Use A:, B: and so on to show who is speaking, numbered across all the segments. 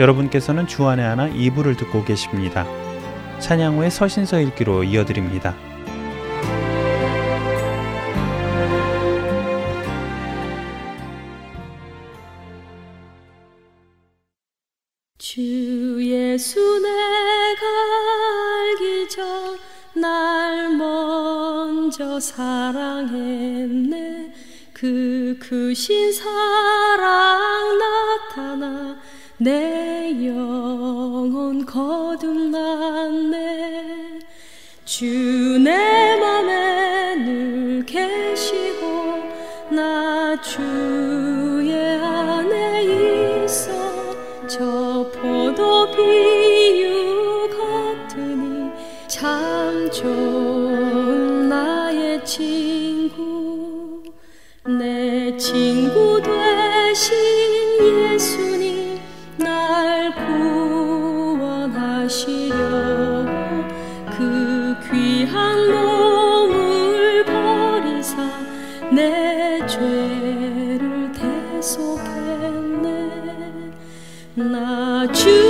A: 여러분께서는 주안의 하나 2부를 듣고 계십니다. 찬양 후에 서신서 읽기로 이어드립니다.
B: 주 예수 내가 알기 전 날 먼저 사랑했네 그 크신 사랑 나타나 내 영혼 거듭났네. 주 내 맘에 늘 계시고 나 주의 안에 있어 저 포도 비유 같으니 참 좋은 나의 친구. 내 친구 되신 예수 나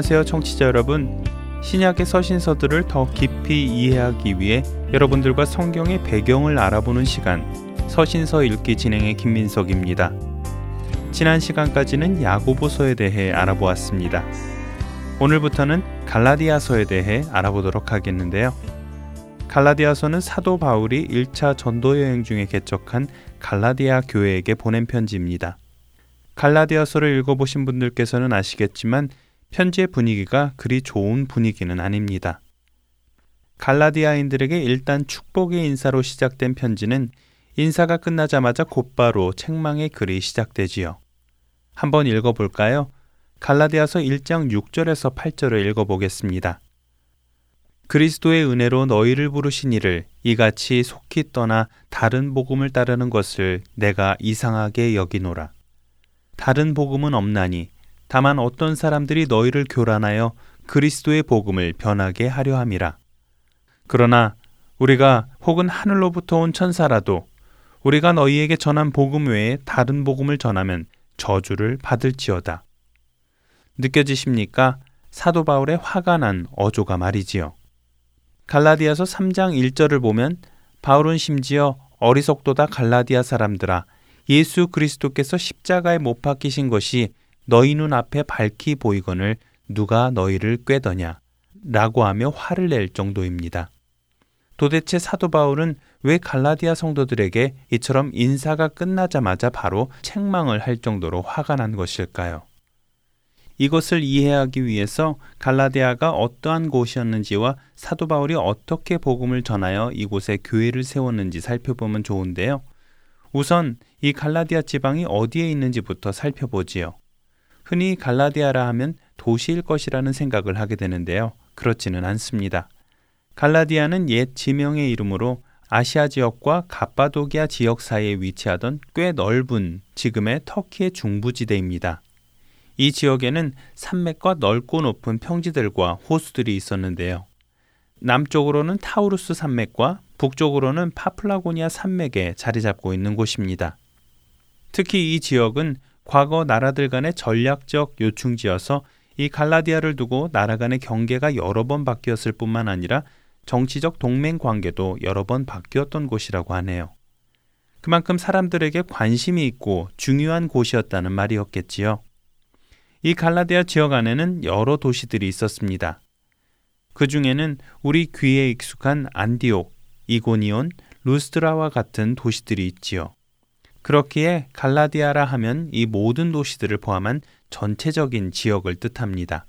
A: 안녕하세요, 청취자 여러분. 신약의 서신서들을 더 깊이 이해하기 위해 여러분들과 성경의 배경을 알아보는 시간, 서신서 읽기 진행의 김민석입니다. 지난 시간까지는 야고보서에 대해 알아보았습니다. 오늘부터는 갈라디아서에 대해 알아보도록 하겠는데요. 갈라디아서는 사도 바울이 1차 전도 여행 중에 개척한 갈라디아 교회에게 보낸 편지입니다. 갈라디아서를 읽어보신 분들께서는 아시겠지만 편지의 분위기가 그리 좋은 분위기는 아닙니다. 갈라디아인들에게 일단 축복의 인사로 시작된 편지는 인사가 끝나자마자 곧바로 책망의 글이 시작되지요. 한번 읽어볼까요? 갈라디아서 1장 6절에서 8절을 읽어보겠습니다. 그리스도의 은혜로 너희를 부르신 이를 이같이 속히 떠나 다른 복음을 따르는 것을 내가 이상하게 여기노라. 다른 복음은 없나니 다만 어떤 사람들이 너희를 교란하여 그리스도의 복음을 변하게 하려 함이라. 그러나 우리가 혹은 하늘로부터 온 천사라도 우리가 너희에게 전한 복음 외에 다른 복음을 전하면 저주를 받을지어다. 느껴지십니까? 사도 바울의 화가 난 어조가 말이지요. 갈라디아서 3장 1절을 보면 바울은 심지어 어리석도다 갈라디아 사람들아 예수 그리스도께서 십자가에 못 박히신 것이 너희 눈 앞에 밝히 보이거늘 누가 너희를 꾀더냐 라고 하며 화를 낼 정도입니다. 도대체 사도 바울은 왜 갈라디아 성도들에게 이처럼 인사가 끝나자마자 바로 책망을 할 정도로 화가 난 것일까요? 이것을 이해하기 위해서 갈라디아가 어떠한 곳이었는지와 사도 바울이 어떻게 복음을 전하여 이곳에 교회를 세웠는지 살펴보면 좋은데요. 우선 이 갈라디아 지방이 어디에 있는지부터 살펴보지요. 흔히 갈라디아라 하면 도시일 것이라는 생각을 하게 되는데요. 그렇지는 않습니다. 갈라디아는 옛 지명의 이름으로 아시아 지역과 갑바도기아 지역 사이에 위치하던 꽤 넓은 지금의 터키의 중부지대입니다. 이 지역에는 산맥과 넓고 높은 평지들과 호수들이 있었는데요. 남쪽으로는 타우루스 산맥과 북쪽으로는 파플라고니아 산맥에 자리 잡고 있는 곳입니다. 특히 이 지역은 과거 나라들 간의 전략적 요충지여서 이 갈라디아를 두고 나라 간의 경계가 여러 번 바뀌었을 뿐만 아니라 정치적 동맹 관계도 여러 번 바뀌었던 곳이라고 하네요. 그만큼 사람들에게 관심이 있고 중요한 곳이었다는 말이었겠지요. 이 갈라디아 지역 안에는 여러 도시들이 있었습니다. 그 중에는 우리 귀에 익숙한 안디옥, 이고니온, 루스드라와 같은 도시들이 있지요. 그렇기에 갈라디아라 하면 이 모든 도시들을 포함한 전체적인 지역을 뜻합니다.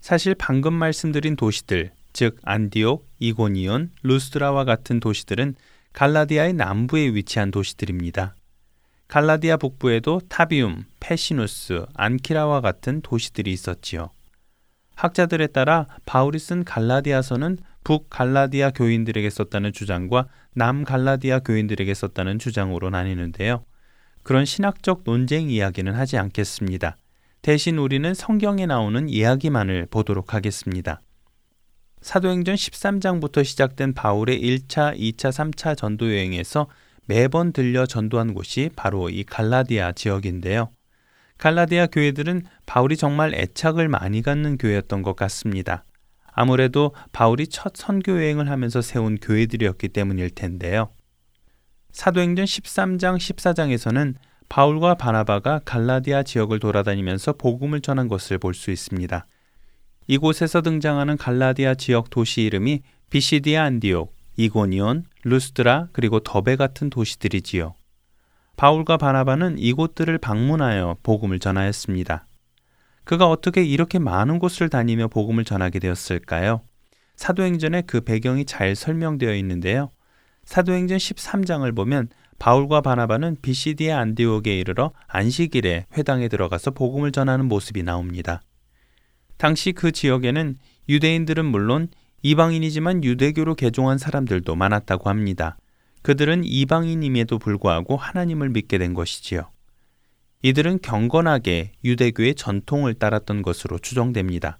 A: 사실 방금 말씀드린 도시들, 즉 안디옥, 이고니온, 루스드라와 같은 도시들은 갈라디아의 남부에 위치한 도시들입니다. 갈라디아 북부에도 타비움, 페시누스, 안키라와 같은 도시들이 있었지요. 학자들에 따라 바울이 쓴 갈라디아서는 북 갈라디아 교인들에게 썼다는 주장과 남 갈라디아 교인들에게 썼다는 주장으로 나뉘는데요. 그런 신학적 논쟁 이야기는 하지 않겠습니다. 대신 우리는 성경에 나오는 이야기만을 보도록 하겠습니다. 사도행전 13장부터 시작된 바울의 1차, 2차, 3차 전도 여행에서 매번 들려 전도한 곳이 바로 이 갈라디아 지역인데요. 갈라디아 교회들은 바울이 정말 애착을 많이 갖는 교회였던 것 같습니다. 아무래도 바울이 첫 선교 여행을 하면서 세운 교회들이었기 때문일 텐데요. 사도행전 13장 14장에서는 바울과 바나바가 갈라디아 지역을 돌아다니면서 복음을 전한 것을 볼 수 있습니다. 이곳에서 등장하는 갈라디아 지역 도시 이름이 비시디아 안디옥, 이고니온, 루스드라 그리고 더베 같은 도시들이지요. 바울과 바나바는 이곳들을 방문하여 복음을 전하였습니다. 그가 어떻게 이렇게 많은 곳을 다니며 복음을 전하게 되었을까요? 사도행전에 그 배경이 잘 설명되어 있는데요. 사도행전 13장을 보면 바울과 바나바는 비시디의 안디옥에 이르러 안식일에 회당에 들어가서 복음을 전하는 모습이 나옵니다. 당시 그 지역에는 유대인들은 물론 이방인이지만 유대교로 개종한 사람들도 많았다고 합니다. 그들은 이방인임에도 불구하고 하나님을 믿게 된 것이지요. 이들은 경건하게 유대교의 전통을 따랐던 것으로 추정됩니다.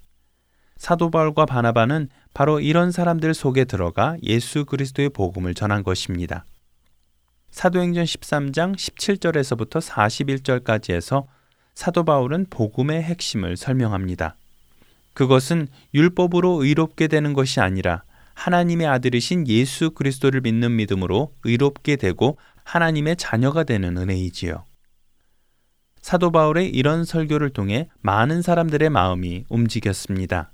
A: 사도 바울과 바나바는 바로 이런 사람들 속에 들어가 예수 그리스도의 복음을 전한 것입니다. 사도행전 13장 17절에서부터 41절까지 해서 사도 바울은 복음의 핵심을 설명합니다. 그것은 율법으로 의롭게 되는 것이 아니라 하나님의 아들이신 예수 그리스도를 믿는 믿음으로 의롭게 되고 하나님의 자녀가 되는 은혜이지요. 사도 바울의 이런 설교를 통해 많은 사람들의 마음이 움직였습니다.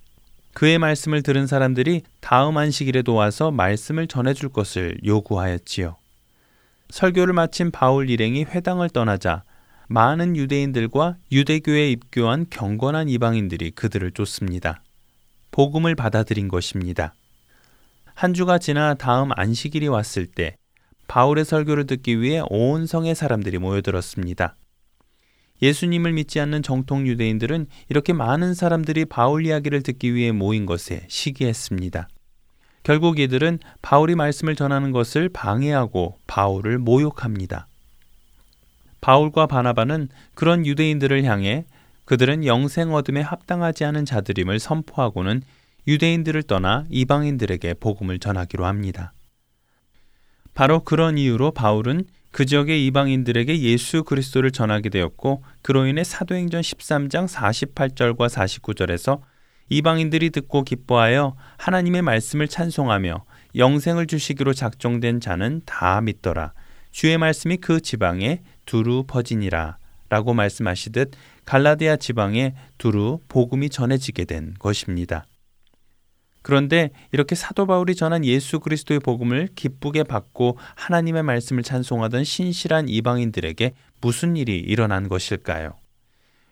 A: 그의 말씀을 들은 사람들이 다음 안식일에도 와서 말씀을 전해줄 것을 요구하였지요. 설교를 마친 바울 일행이 회당을 떠나자 많은 유대인들과 유대교에 입교한 경건한 이방인들이 그들을 쫓습니다. 복음을 받아들인 것입니다. 한 주가 지나 다음 안식일이 왔을 때 바울의 설교를 듣기 위해 온 성의 사람들이 모여들었습니다. 예수님을 믿지 않는 정통 유대인들은 이렇게 많은 사람들이 바울 이야기를 듣기 위해 모인 것에 시기했습니다. 결국 이들은 바울이 말씀을 전하는 것을 방해하고 바울을 모욕합니다. 바울과 바나바는 그런 유대인들을 향해 그들은 영생 얻음에 합당하지 않은 자들임을 선포하고는 유대인들을 떠나 이방인들에게 복음을 전하기로 합니다. 바로 그런 이유로 바울은 그 지역의 이방인들에게 예수 그리스도를 전하게 되었고 그로 인해 사도행전 13장 48절과 49절에서 이방인들이 듣고 기뻐하여 하나님의 말씀을 찬송하며 영생을 주시기로 작정된 자는 다 믿더라. 주의 말씀이 그 지방에 두루 퍼지니라 라고 말씀하시듯 갈라디아 지방에 두루 복음이 전해지게 된 것입니다. 그런데 이렇게 사도 바울이 전한 예수 그리스도의 복음을 기쁘게 받고 하나님의 말씀을 찬송하던 신실한 이방인들에게 무슨 일이 일어난 것일까요?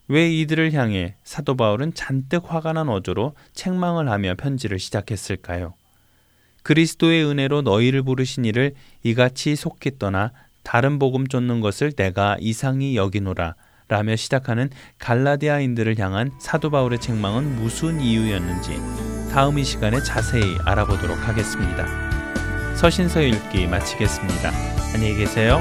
B: 왜 이들을 향해 사도 바울은 잔뜩 화가 난 어조로 책망을 하며 편지를 시작했을까요? 그리스도의 은혜로 너희를 부르신 이를 이같이 속히 떠나 다른 복음 쫓는 것을 내가 이상히 여기노라 라며 시작하는 갈라디아인들을 향한 사도 바울의 책망은 무슨 이유였는지 다음 이 시간에 자세히 알아보도록 하겠습니다. 서신서 읽기 마치겠습니다. 안녕히 계세요.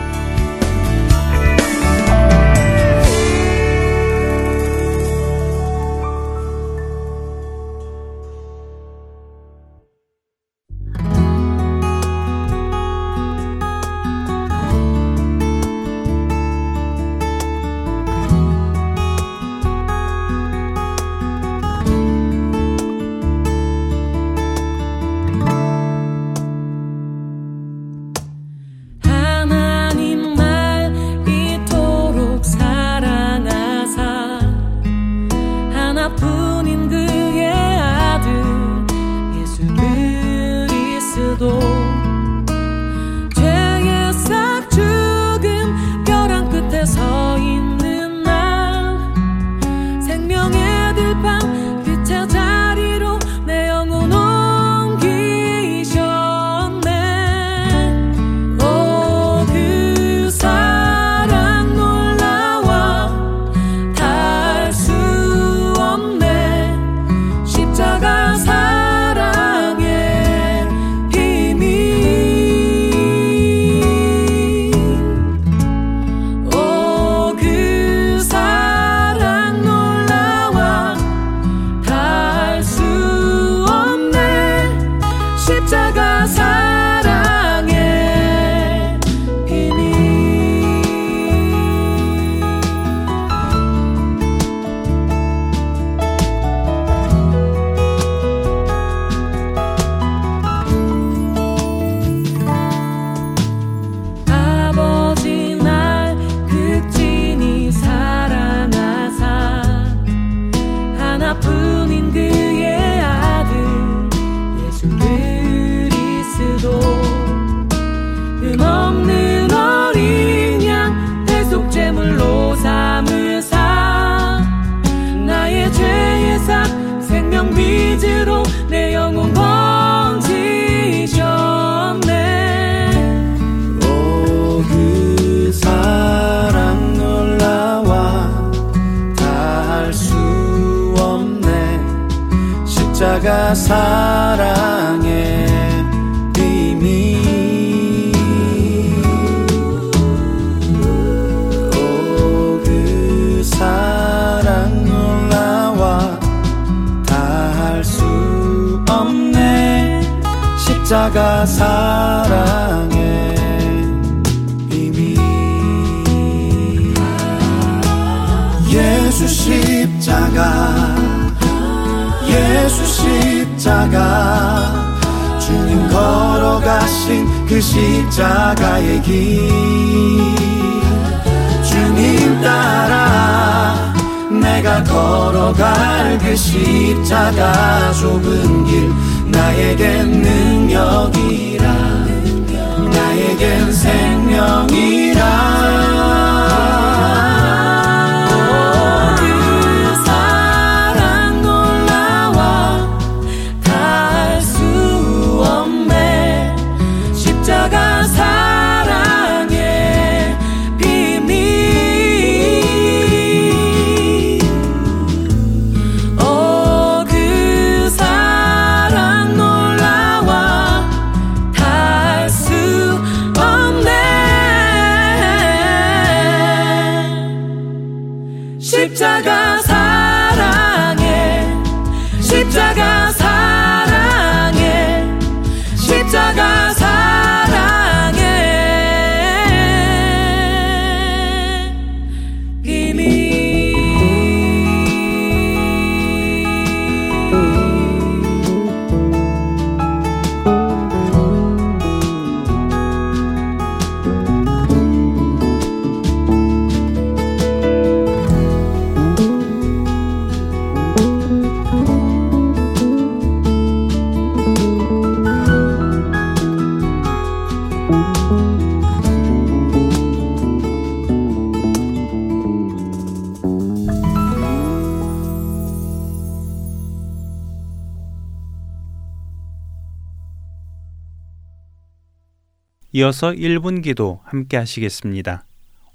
A: 이어서 1분 기도 함께 하시겠습니다.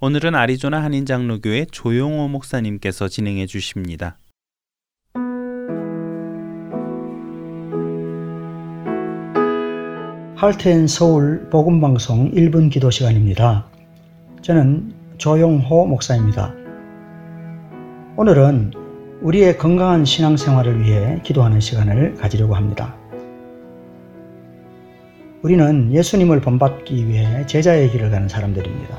A: 오늘은 아리조나 한인장로교회 조용호 목사님께서 진행해 주십니다.
C: 할텐 서울 복음방송 1분 기도 시간입니다. 저는 조용호 목사입니다. 오늘은 우리의 건강한 신앙생활을 위해 기도하는 시간을 가지려고 합니다. 우리는 예수님을 본받기 위해 제자의 길을 가는 사람들입니다.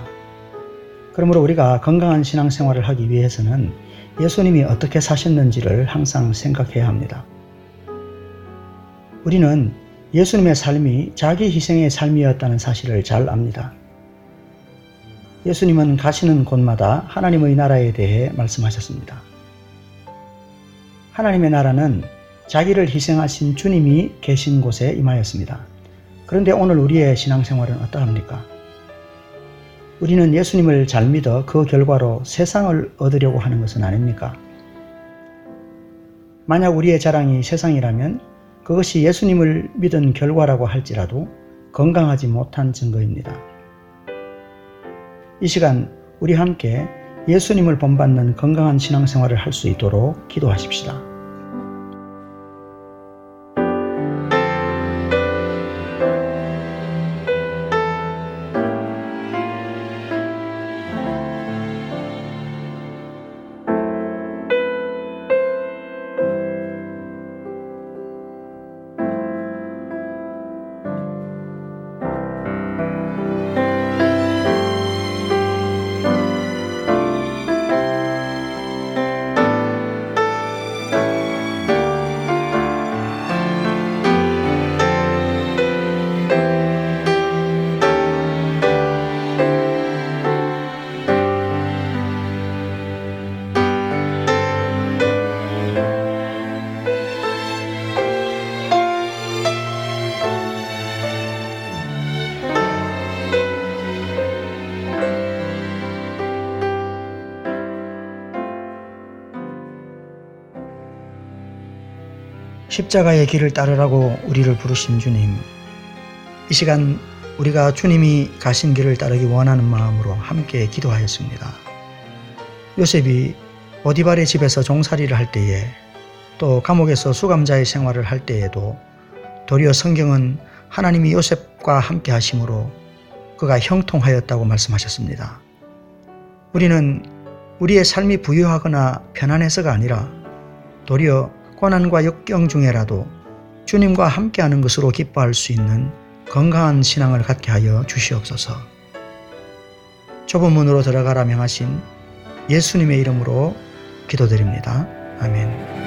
C: 그러므로 우리가 건강한 신앙생활을 하기 위해서는 예수님이 어떻게 사셨는지를 항상 생각해야 합니다. 우리는 예수님의 삶이 자기 희생의 삶이었다는 사실을 잘 압니다. 예수님은 가시는 곳마다 하나님의 나라에 대해 말씀하셨습니다. 하나님의 나라는 자기를 희생하신 주님이 계신 곳에 임하였습니다. 그런데 오늘 우리의 신앙생활은 어떠합니까? 우리는 예수님을 잘 믿어 그 결과로 세상을 얻으려고 하는 것은 아닙니까? 만약 우리의 자랑이 세상이라면 그것이 예수님을 믿은 결과라고 할지라도 건강하지 못한 증거입니다. 이 시간 우리 함께 예수님을 본받는 건강한 신앙생활을 할 수 있도록 기도하십시다. 십자가의 길을 따르라고 우리를 부르신 주님. 이 시간 우리가 주님이 가신 길을 따르기 원하는 마음으로 함께 기도하였습니다. 요셉이 오디발의 집에서 종살이를 할 때에 또 감옥에서 수감자의 생활을 할 때에도 도리어 성경은 하나님이 요셉과 함께 하심으로 그가 형통하였다고 말씀하셨습니다. 우리는 우리의 삶이 부유하거나 편안해서가 아니라 도리어 고난과 역경 중에라도 주님과 함께하는 것으로 기뻐할 수 있는 건강한 신앙을 갖게 하여 주시옵소서. 좁은 문으로 들어가라 명하신 예수님의 이름으로 기도드립니다. 아멘.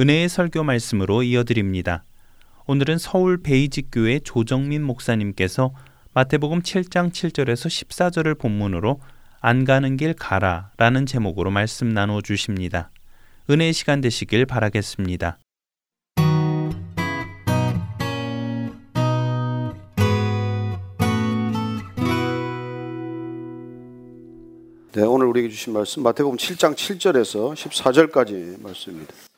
A: 은혜의 설교 말씀으로 이어드립니다. 오늘은 서울 베이직교회 조정민 목사님께서 마태복음 7장 7절에서 14절을 본문으로 안 가는 길 가라 라는 제목으로 말씀 나누어 주십니다. 은혜의 시간 되시길 바라겠습니다.
D: 네, 오늘 우리에게 주신 말씀 마태복음 7장 7절에서 14절까지 말씀입니다.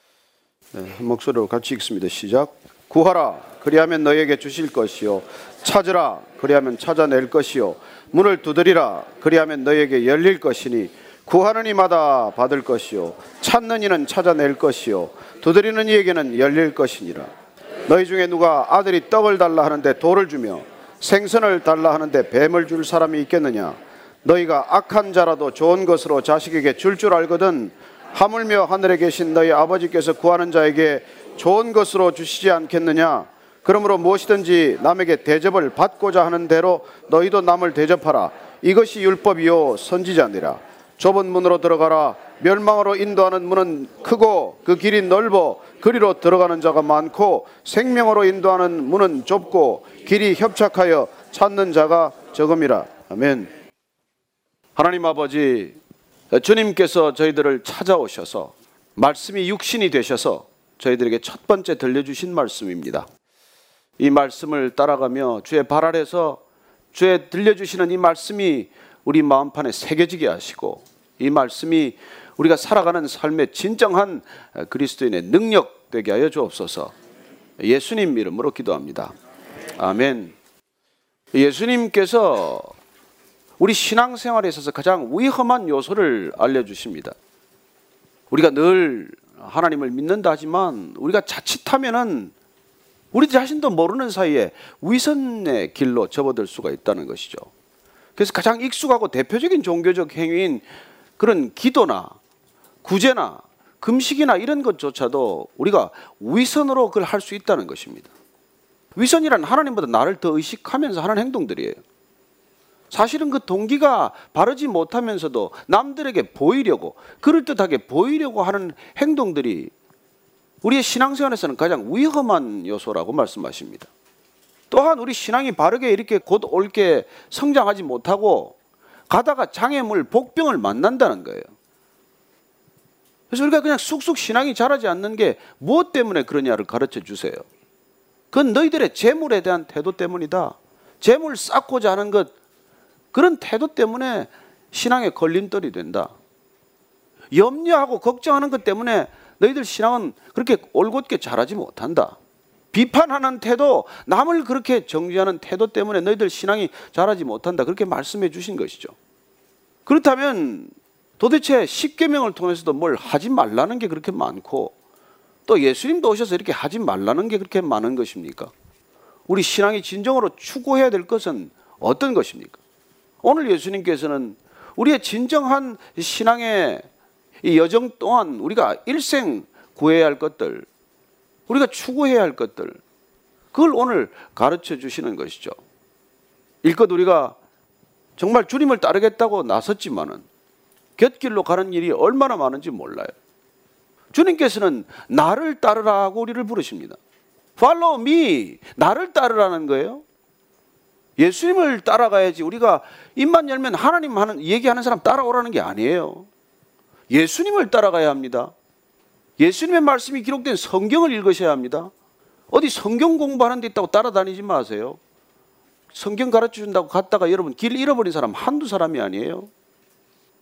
D: 네, 한 목소리로 같이 읽습니다. 시작. 구하라 그리하면 너에게 주실 것이요. 찾으라 그리하면 찾아낼 것이요. 문을 두드리라 그리하면 너에게 열릴 것이니 구하는 이마다 받을 것이요. 찾는 이는 찾아낼 것이요. 두드리는 이에게는 열릴 것이니라. 너희 중에 누가 아들이 떡을 달라 하는데 돌을 주며 생선을 달라 하는데 뱀을 줄 사람이 있겠느냐? 너희가 악한 자라도 좋은 것으로 자식에게 줄줄 줄 알거든 하물며 하늘에 계신 너희 아버지께서 구하는 자에게 좋은 것으로 주시지 않겠느냐? 그러므로 무엇이든지 남에게 대접을 받고자 하는 대로 너희도 남을 대접하라. 이것이 율법이요 선지자니라. 좁은 문으로 들어가라. 멸망으로 인도하는 문은 크고 그 길이 넓어 그리로 들어가는 자가 많고 생명으로 인도하는 문은 좁고 길이 협착하여 찾는 자가 적음이라. 아멘. 하나님 아버지 주님께서 저희들을 찾아오셔서 말씀이 육신이 되셔서 저희들에게 첫 번째 들려주신 말씀입니다. 이 말씀을 따라가며 주의 발 아래서 주의 들려주시는 이 말씀이 우리 마음판에 새겨지게 하시고 이 말씀이 우리가 살아가는 삶의 진정한 그리스도인의 능력 되게 하여 주옵소서. 예수님 이름으로 기도합니다. 아멘. 예수님께서 우리 신앙생활에 있어서 가장 위험한 요소를 알려주십니다. 우리가 늘 하나님을 믿는다 하지만 우리가 자칫하면은 우리 자신도 모르는 사이에 위선의 길로 접어들 수가 있다는 것이죠. 그래서 가장 익숙하고 대표적인 종교적 행위인 그런 기도나 구제나 금식이나 이런 것조차도 우리가 위선으로 그걸 할 수 있다는 것입니다. 위선이란 하나님보다 나를 더 의식하면서 하는 행동들이에요. 사실은 그 동기가 바르지 못하면서도 남들에게 보이려고 그럴듯하게 보이려고 하는 행동들이 우리의 신앙생활에서는 가장 위험한 요소라고 말씀하십니다. 또한 우리 신앙이 바르게 이렇게 곧 옳게 성장하지 못하고 가다가 장애물, 복병을 만난다는 거예요. 그래서 우리가 그냥 쑥쑥 신앙이 자라지 않는 게 무엇 때문에 그러냐를 가르쳐 주세요. 그건 너희들의 재물에 대한 태도 때문이다. 재물 쌓고자 하는 것, 그런 태도 때문에 신앙의 걸림돌이 된다. 염려하고 걱정하는 것 때문에 너희들 신앙은 그렇게 올곧게 자라지 못한다. 비판하는 태도, 남을 그렇게 정죄하는 태도 때문에 너희들 신앙이 자라지 못한다. 그렇게 말씀해 주신 것이죠. 그렇다면 도대체 십계명을 통해서도 뭘 하지 말라는 게 그렇게 많고 또 예수님도 오셔서 이렇게 하지 말라는 게 그렇게 많은 것입니까? 우리 신앙이 진정으로 추구해야 될 것은 어떤 것입니까? 오늘 예수님께서는 우리의 진정한 신앙의 이 여정 또한 우리가 일생 구해야 할 것들, 우리가 추구해야 할 것들, 그걸 오늘 가르쳐 주시는 것이죠. 일껏 우리가 정말 주님을 따르겠다고 나섰지만은 곁길로 가는 일이 얼마나 많은지 몰라요. 주님께서는 나를 따르라고 우리를 부르십니다. Follow me. 나를 따르라는 거예요. 예수님을 따라가야지 우리가 입만 열면 하나님 하는 얘기하는 사람 따라오라는 게 아니에요. 예수님을 따라가야 합니다. 예수님의 말씀이 기록된 성경을 읽으셔야 합니다. 어디 성경 공부하는 데 있다고 따라다니지 마세요. 성경 가르쳐 준다고 갔다가 여러분 길 잃어버린 사람 한두 사람이 아니에요.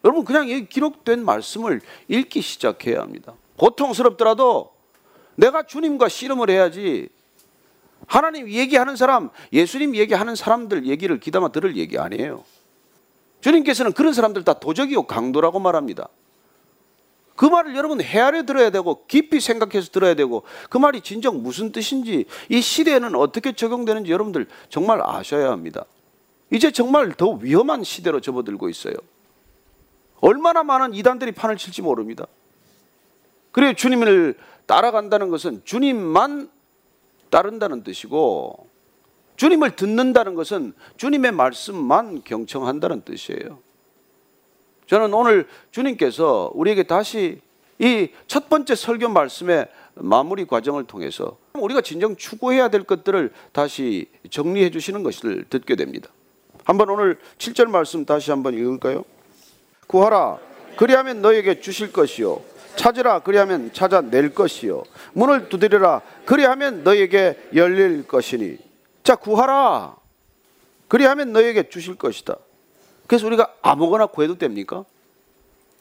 D: 여러분 그냥 이 기록된 말씀을 읽기 시작해야 합니다. 고통스럽더라도 내가 주님과 씨름을 해야지 하나님 얘기하는 사람, 예수님 얘기하는 사람들 얘기를 기담아 들을 얘기 아니에요. 주님께서는 그런 사람들 다 도적이요 강도라고 말합니다. 그 말을 여러분 헤아려 들어야 되고 깊이 생각해서 들어야 되고 그 말이 진정 무슨 뜻인지 이 시대에는 어떻게 적용되는지 여러분들 정말 아셔야 합니다. 이제 정말 더 위험한 시대로 접어들고 있어요. 얼마나 많은 이단들이 판을 칠지 모릅니다. 그래 주님을 따라간다는 것은 주님만 따른다는 뜻이고 주님을 듣는다는 것은 주님의 말씀만 경청한다는 뜻이에요. 저는 오늘 주님께서 우리에게 다시 이 첫 번째 설교 말씀의 마무리 과정을 통해서 우리가 진정 추구해야 될 것들을 다시 정리해 주시는 것을 듣게 됩니다. 한번 오늘 7절 말씀 다시 한번 읽을까요? 구하라 그리하면 너에게 주실 것이요 찾으라 그리하면 찾아낼 것이요 문을 두드리라 그리하면 너에게 열릴 것이니 자 구하라 그리하면 너에게 주실 것이다 그래서 우리가 아무거나 구해도 됩니까?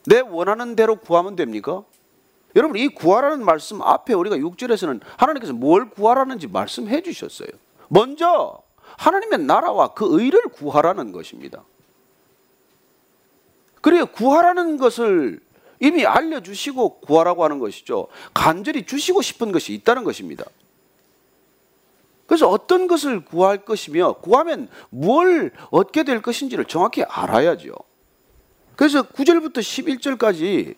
D: 내 원하는 대로 구하면 됩니까? 여러분 이 구하라는 말씀 앞에 우리가 6절에서는 하나님께서 뭘 구하라는지 말씀해 주셨어요. 먼저 하나님의 나라와 그 의를 구하라는 것입니다. 그래 구하라는 것을 이미 알려주시고 구하라고 하는 것이죠. 간절히 주시고 싶은 것이 있다는 것입니다. 그래서 어떤 것을 구할 것이며 구하면 뭘 얻게 될 것인지를 정확히 알아야죠. 그래서 9절부터 11절까지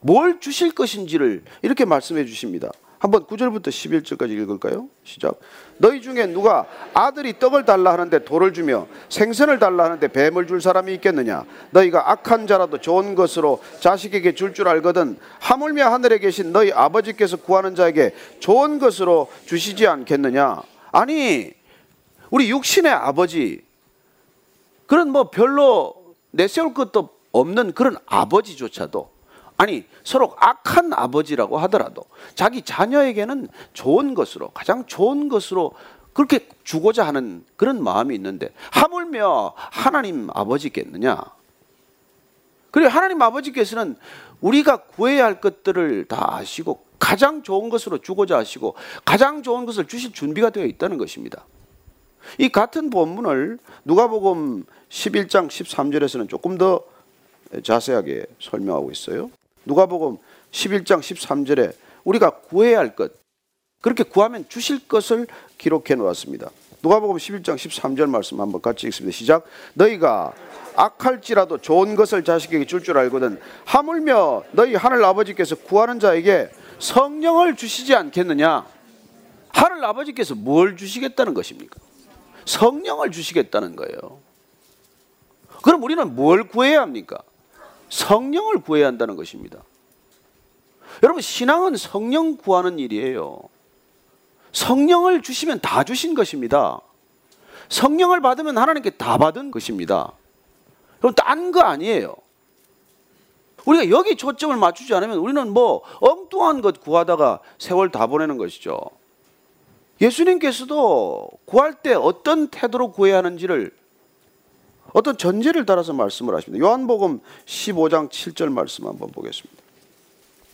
D: 뭘 주실 것인지를 이렇게 말씀해 주십니다. 한번 9절부터 11절까지 읽을까요? 시작. 너희 중에 누가 아들이 떡을 달라 하는데 돌을 주며 생선을 달라 하는데 뱀을 줄 사람이 있겠느냐? 너희가 악한 자라도 좋은 것으로 자식에게 줄줄 알거든 하물며 하늘에 계신 너희 아버지께서 구하는 자에게 좋은 것으로 주시지 않겠느냐? 아니, 우리 육신의 아버지, 그런 뭐 별로 내세울 것도 없는 그런 아버지조차도, 아니, 서로 악한 아버지라고 하더라도 자기 자녀에게는 좋은 것으로, 가장 좋은 것으로 그렇게 주고자 하는 그런 마음이 있는데, 하물며 하나님 아버지겠느냐? 그리고 하나님 아버지께서는 우리가 구해야 할 것들을 다 아시고 가장 좋은 것으로 주고자 하시고 가장 좋은 것을 주실 준비가 되어 있다는 것입니다. 이 같은 본문을 누가복음 11장 13절에서는 조금 더 자세하게 설명하고 있어요. 누가복음 11장 13절에 우리가 구해야 할 것, 그렇게 구하면 주실 것을 기록해 놓았습니다. 누가복음 11장 13절 말씀 한번 같이 읽습니다. 시작. 너희가 악할지라도 좋은 것을 자식에게 줄줄 줄 알거든 하물며 너희 하늘 아버지께서 구하는 자에게 성령을 주시지 않겠느냐? 하늘 아버지께서 뭘 주시겠다는 것입니까? 성령을 주시겠다는 거예요. 그럼 우리는 뭘 구해야 합니까? 성령을 구해야 한다는 것입니다. 여러분, 신앙은 성령 구하는 일이에요. 성령을 주시면 다 주신 것입니다. 성령을 받으면 하나님께 다 받은 것입니다. 그럼 딴 거 아니에요. 우리가 여기 초점을 맞추지 않으면 우리는 뭐 엉뚱한 것 구하다가 세월 다 보내는 것이죠. 예수님께서도 구할 때 어떤 태도로 구해야 하는지를 어떤 전제를 따라서 말씀을 하십니다. 요한복음 15장 7절 말씀 한번 보겠습니다.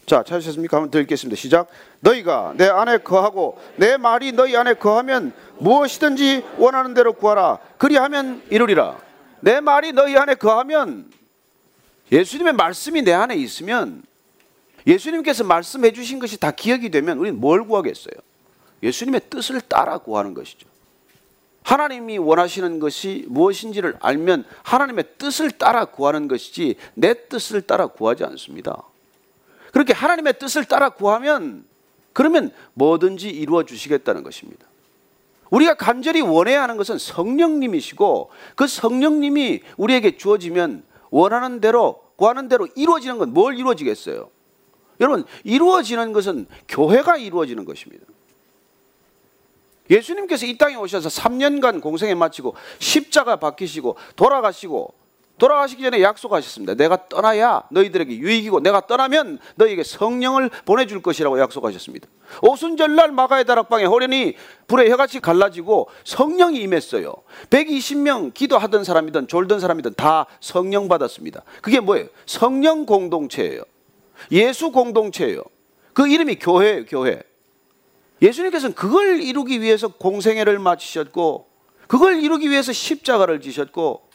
D: 자, 찾으셨습니까? 한번 더 읽겠습니다. 시작. 너희가 내 안에 거하고 내 말이 너희 안에 거하면 무엇이든지 원하는 대로 구하라. 그리하면 이루리라. 내 말이 너희 안에 거하면 예수님의 말씀이 내 안에 있으면 예수님께서 말씀해 주신 것이 다 기억이 되면 우리는 뭘 구하겠어요? 예수님의 뜻을 따라 구하는 것이죠. 하나님이 원하시는 것이 무엇인지를 알면 하나님의 뜻을 따라 구하는 것이지 내 뜻을 따라 구하지 않습니다. 그렇게 하나님의 뜻을 따라 구하면 그러면 뭐든지 이루어 주시겠다는 것입니다. 우리가 간절히 원해야 하는 것은 성령님이시고 그 성령님이 우리에게 주어지면 원하는 대로 구하는 대로 이루어지는 건 뭘 이루어지겠어요? 여러분 이루어지는 것은 교회가 이루어지는 것입니다. 예수님께서 이 땅에 오셔서 3년간 공생에 마치고 십자가 박히시고 돌아가시고 돌아가시기 전에 약속하셨습니다. 내가 떠나야 너희들에게 유익이고 내가 떠나면 너희에게 성령을 보내줄 것이라고 약속하셨습니다. 오순절날 마가의 다락방에 호련히 불에 혀같이 갈라지고 성령이 임했어요. 120명 기도하던 사람이든 졸던 사람이든 다 성령 받았습니다. 그게 뭐예요? 성령 공동체예요. 예수 공동체예요. 그 이름이 교회예요, 교회. 예수님께서는 그걸 이루기 위해서 공생애를 마치셨고 그걸 이루기 위해서 십자가를 지셨고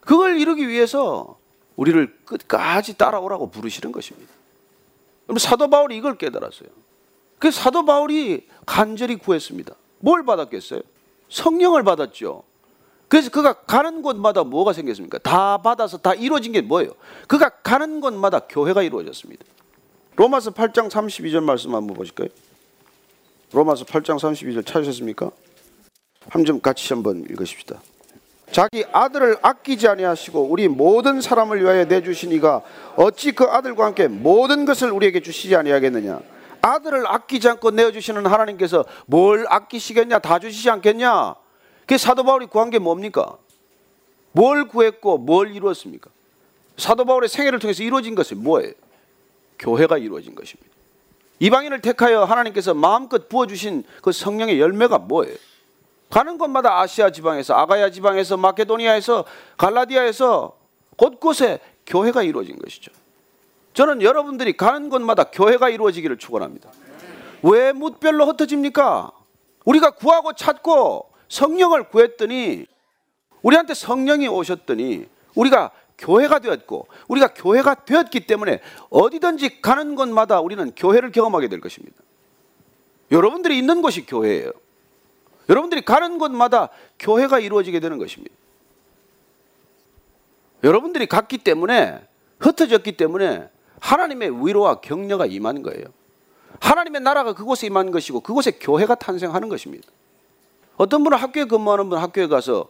D: 그걸 이루기 위해서 우리를 끝까지 따라오라고 부르시는 것입니다. 그럼 사도 바울이 이걸 깨달았어요. 그 사도 바울이 간절히 구했습니다. 뭘 받았겠어요? 성령을 받았죠. 그래서 그가 가는 곳마다 뭐가 생겼습니까? 다 받아서 다 이루어진 게 뭐예요? 그가 가는 곳마다 교회가 이루어졌습니다. 로마서 8장 32절 말씀 한번 보실까요? 로마서 8장 32절 찾으셨습니까? 한 점 같이 한번 읽으십시다. 자기 아들을 아끼지 아니하시고 우리 모든 사람을 위하여 내주신 이가 어찌 그 아들과 함께 모든 것을 우리에게 주시지 아니하겠느냐? 아들을 아끼지 않고 내어주시는 하나님께서 뭘 아끼시겠냐? 다 주시지 않겠냐? 그 사도 바울이 구한 게 뭡니까? 뭘 구했고 뭘 이루었습니까? 사도 바울의 생애를 통해서 이루어진 것은 뭐예요? 교회가 이루어진 것입니다. 이방인을 택하여 하나님께서 마음껏 부어주신 그 성령의 열매가 뭐예요? 가는 곳마다 아시아 지방에서 아가야 지방에서 마케도니아에서 갈라디아에서 곳곳에 교회가 이루어진 것이죠. 저는 여러분들이 가는 곳마다 교회가 이루어지기를 축원합니다. 왜 묻별로 흩어집니까? 우리가 구하고 찾고 성령을 구했더니 우리한테 성령이 오셨더니 우리가 교회가 되었고 우리가 교회가 되었기 때문에 어디든지 가는 곳마다 우리는 교회를 경험하게 될 것입니다. 여러분들이 있는 곳이 교회예요. 여러분들이 가는 곳마다 교회가 이루어지게 되는 것입니다. 여러분들이 갔기 때문에 흩어졌기 때문에 하나님의 위로와 격려가 임하는 거예요. 하나님의 나라가 그곳에 임하는 것이고 그곳에 교회가 탄생하는 것입니다. 어떤 분은 학교에 근무하는 분 학교에 가서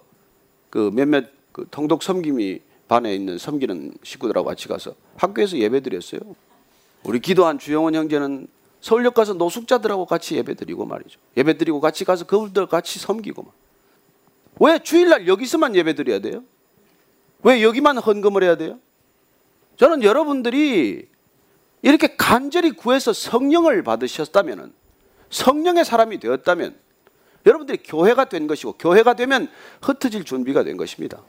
D: 그 몇몇 그 통독 섬김이 반에 있는 섬기는 식구들하고 같이 가서 학교에서 예배 드렸어요. 우리 기도한 주영원 형제는 서울역 가서 노숙자들하고 같이 예배 드리고 말이죠. 예배 드리고 같이 가서 그분들 같이 섬기고 막. 왜 주일날 여기서만 예배 드려야 돼요? 왜 여기만 헌금을 해야 돼요? 저는 여러분들이 이렇게 간절히 구해서 성령을 받으셨다면 성령의 사람이 되었다면 여러분들이 교회가 된 것이고 교회가 되면 흩어질 준비가 된 것입니다.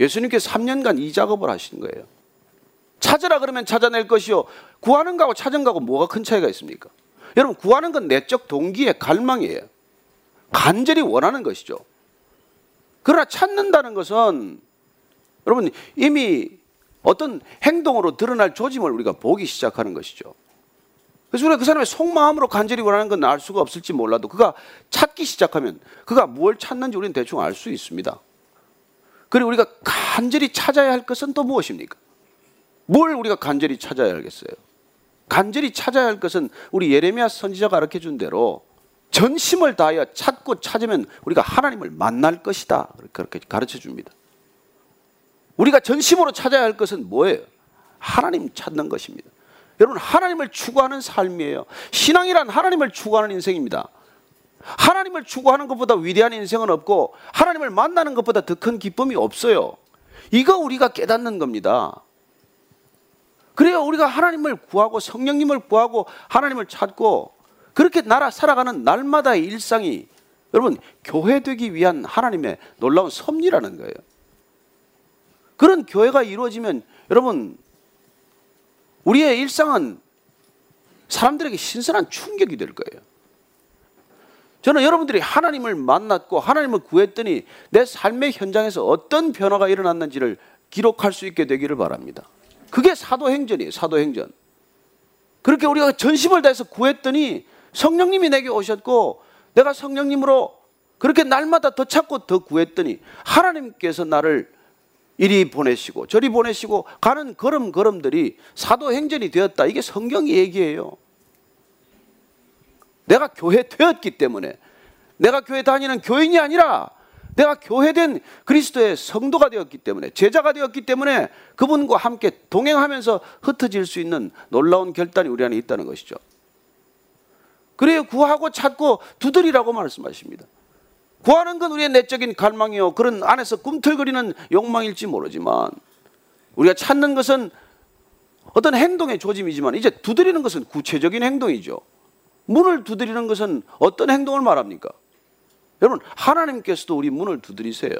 D: 예수님께서 3년간 이 작업을 하신 거예요. 찾으라 그러면 찾아낼 것이요. 구하는 거하고 찾은 거하고 뭐가 큰 차이가 있습니까? 여러분, 구하는 건 내적 동기의 갈망이에요. 간절히 원하는 것이죠. 그러나 찾는다는 것은 여러분 이미 어떤 행동으로 드러날 조짐을 우리가 보기 시작하는 것이죠. 그래서 우리가 그 사람의 속마음으로 간절히 원하는 건 알 수가 없을지 몰라도 그가 찾기 시작하면 그가 뭘 찾는지 우리는 대충 알 수 있습니다. 그리고 우리가 간절히 찾아야 할 것은 또 무엇입니까? 뭘 우리가 간절히 찾아야 하겠어요? 간절히 찾아야 할 것은 우리 예레미야 선지자가 가르쳐 준 대로 전심을 다하여 찾고 찾으면 우리가 하나님을 만날 것이다. 그렇게 가르쳐 줍니다. 우리가 전심으로 찾아야 할 것은 뭐예요? 하나님 찾는 것입니다. 여러분, 하나님을 추구하는 삶이에요. 신앙이란 하나님을 추구하는 인생입니다. 하나님을 추구하는 것보다 위대한 인생은 없고 하나님을 만나는 것보다 더 큰 기쁨이 없어요. 이거 우리가 깨닫는 겁니다. 그래야 우리가 하나님을 구하고 성령님을 구하고 하나님을 찾고 그렇게 나라 살아가는 날마다의 일상이 여러분 교회 되기 위한 하나님의 놀라운 섭리라는 거예요. 그런 교회가 이루어지면 여러분 우리의 일상은 사람들에게 신선한 충격이 될 거예요. 저는 여러분들이 하나님을 만났고 하나님을 구했더니 내 삶의 현장에서 어떤 변화가 일어났는지를 기록할 수 있게 되기를 바랍니다. 그게 사도행전이에요. 사도행전. 그렇게 우리가 전심을 다해서 구했더니 성령님이 내게 오셨고 내가 성령님으로 그렇게 날마다 더 찾고 더 구했더니 하나님께서 나를 이리 보내시고 저리 보내시고 가는 걸음걸음들이 사도행전이 되었다. 이게 성경이 얘기해요. 내가 교회 되었기 때문에 내가 교회 다니는 교인이 아니라 내가 교회된 그리스도의 성도가 되었기 때문에 제자가 되었기 때문에 그분과 함께 동행하면서 흩어질 수 있는 놀라운 결단이 우리 안에 있다는 것이죠. 그래요 구하고 찾고 두드리라고 말씀하십니다. 구하는 건 우리의 내적인 갈망이요. 그런 안에서 꿈틀거리는 욕망일지 모르지만 우리가 찾는 것은 어떤 행동의 조짐이지만 이제 두드리는 것은 구체적인 행동이죠. 문을 두드리는 것은 어떤 행동을 말합니까? 여러분, 하나님께서도 우리 문을 두드리세요.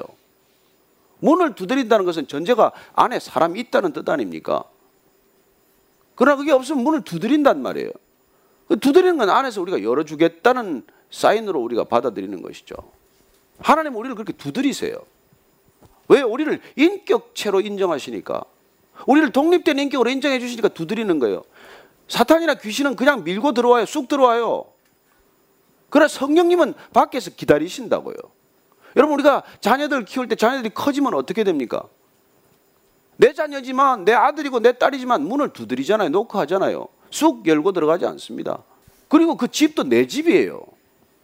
D: 문을 두드린다는 것은 전제가 안에 사람이 있다는 뜻 아닙니까? 그러나 그게 없으면 문을 두드린단 말이에요. 그 두드리는 건 안에서 우리가 열어주겠다는 사인으로 우리가 받아들이는 것이죠. 하나님 우리를 그렇게 두드리세요. 왜? 우리를 인격체로 인정하시니까. 우리를 독립된 인격으로 인정해 주시니까 두드리는 거예요. 사탄이나 귀신은 그냥 밀고 들어와요. 쑥 들어와요. 그러나 성령님은 밖에서 기다리신다고요. 여러분 우리가 자녀들 키울 때 자녀들이 커지면 어떻게 됩니까? 내 자녀지만 내 아들이고 내 딸이지만 문을 두드리잖아요. 놓고 하잖아요. 쑥 열고 들어가지 않습니다. 그리고 그 집도 내 집이에요.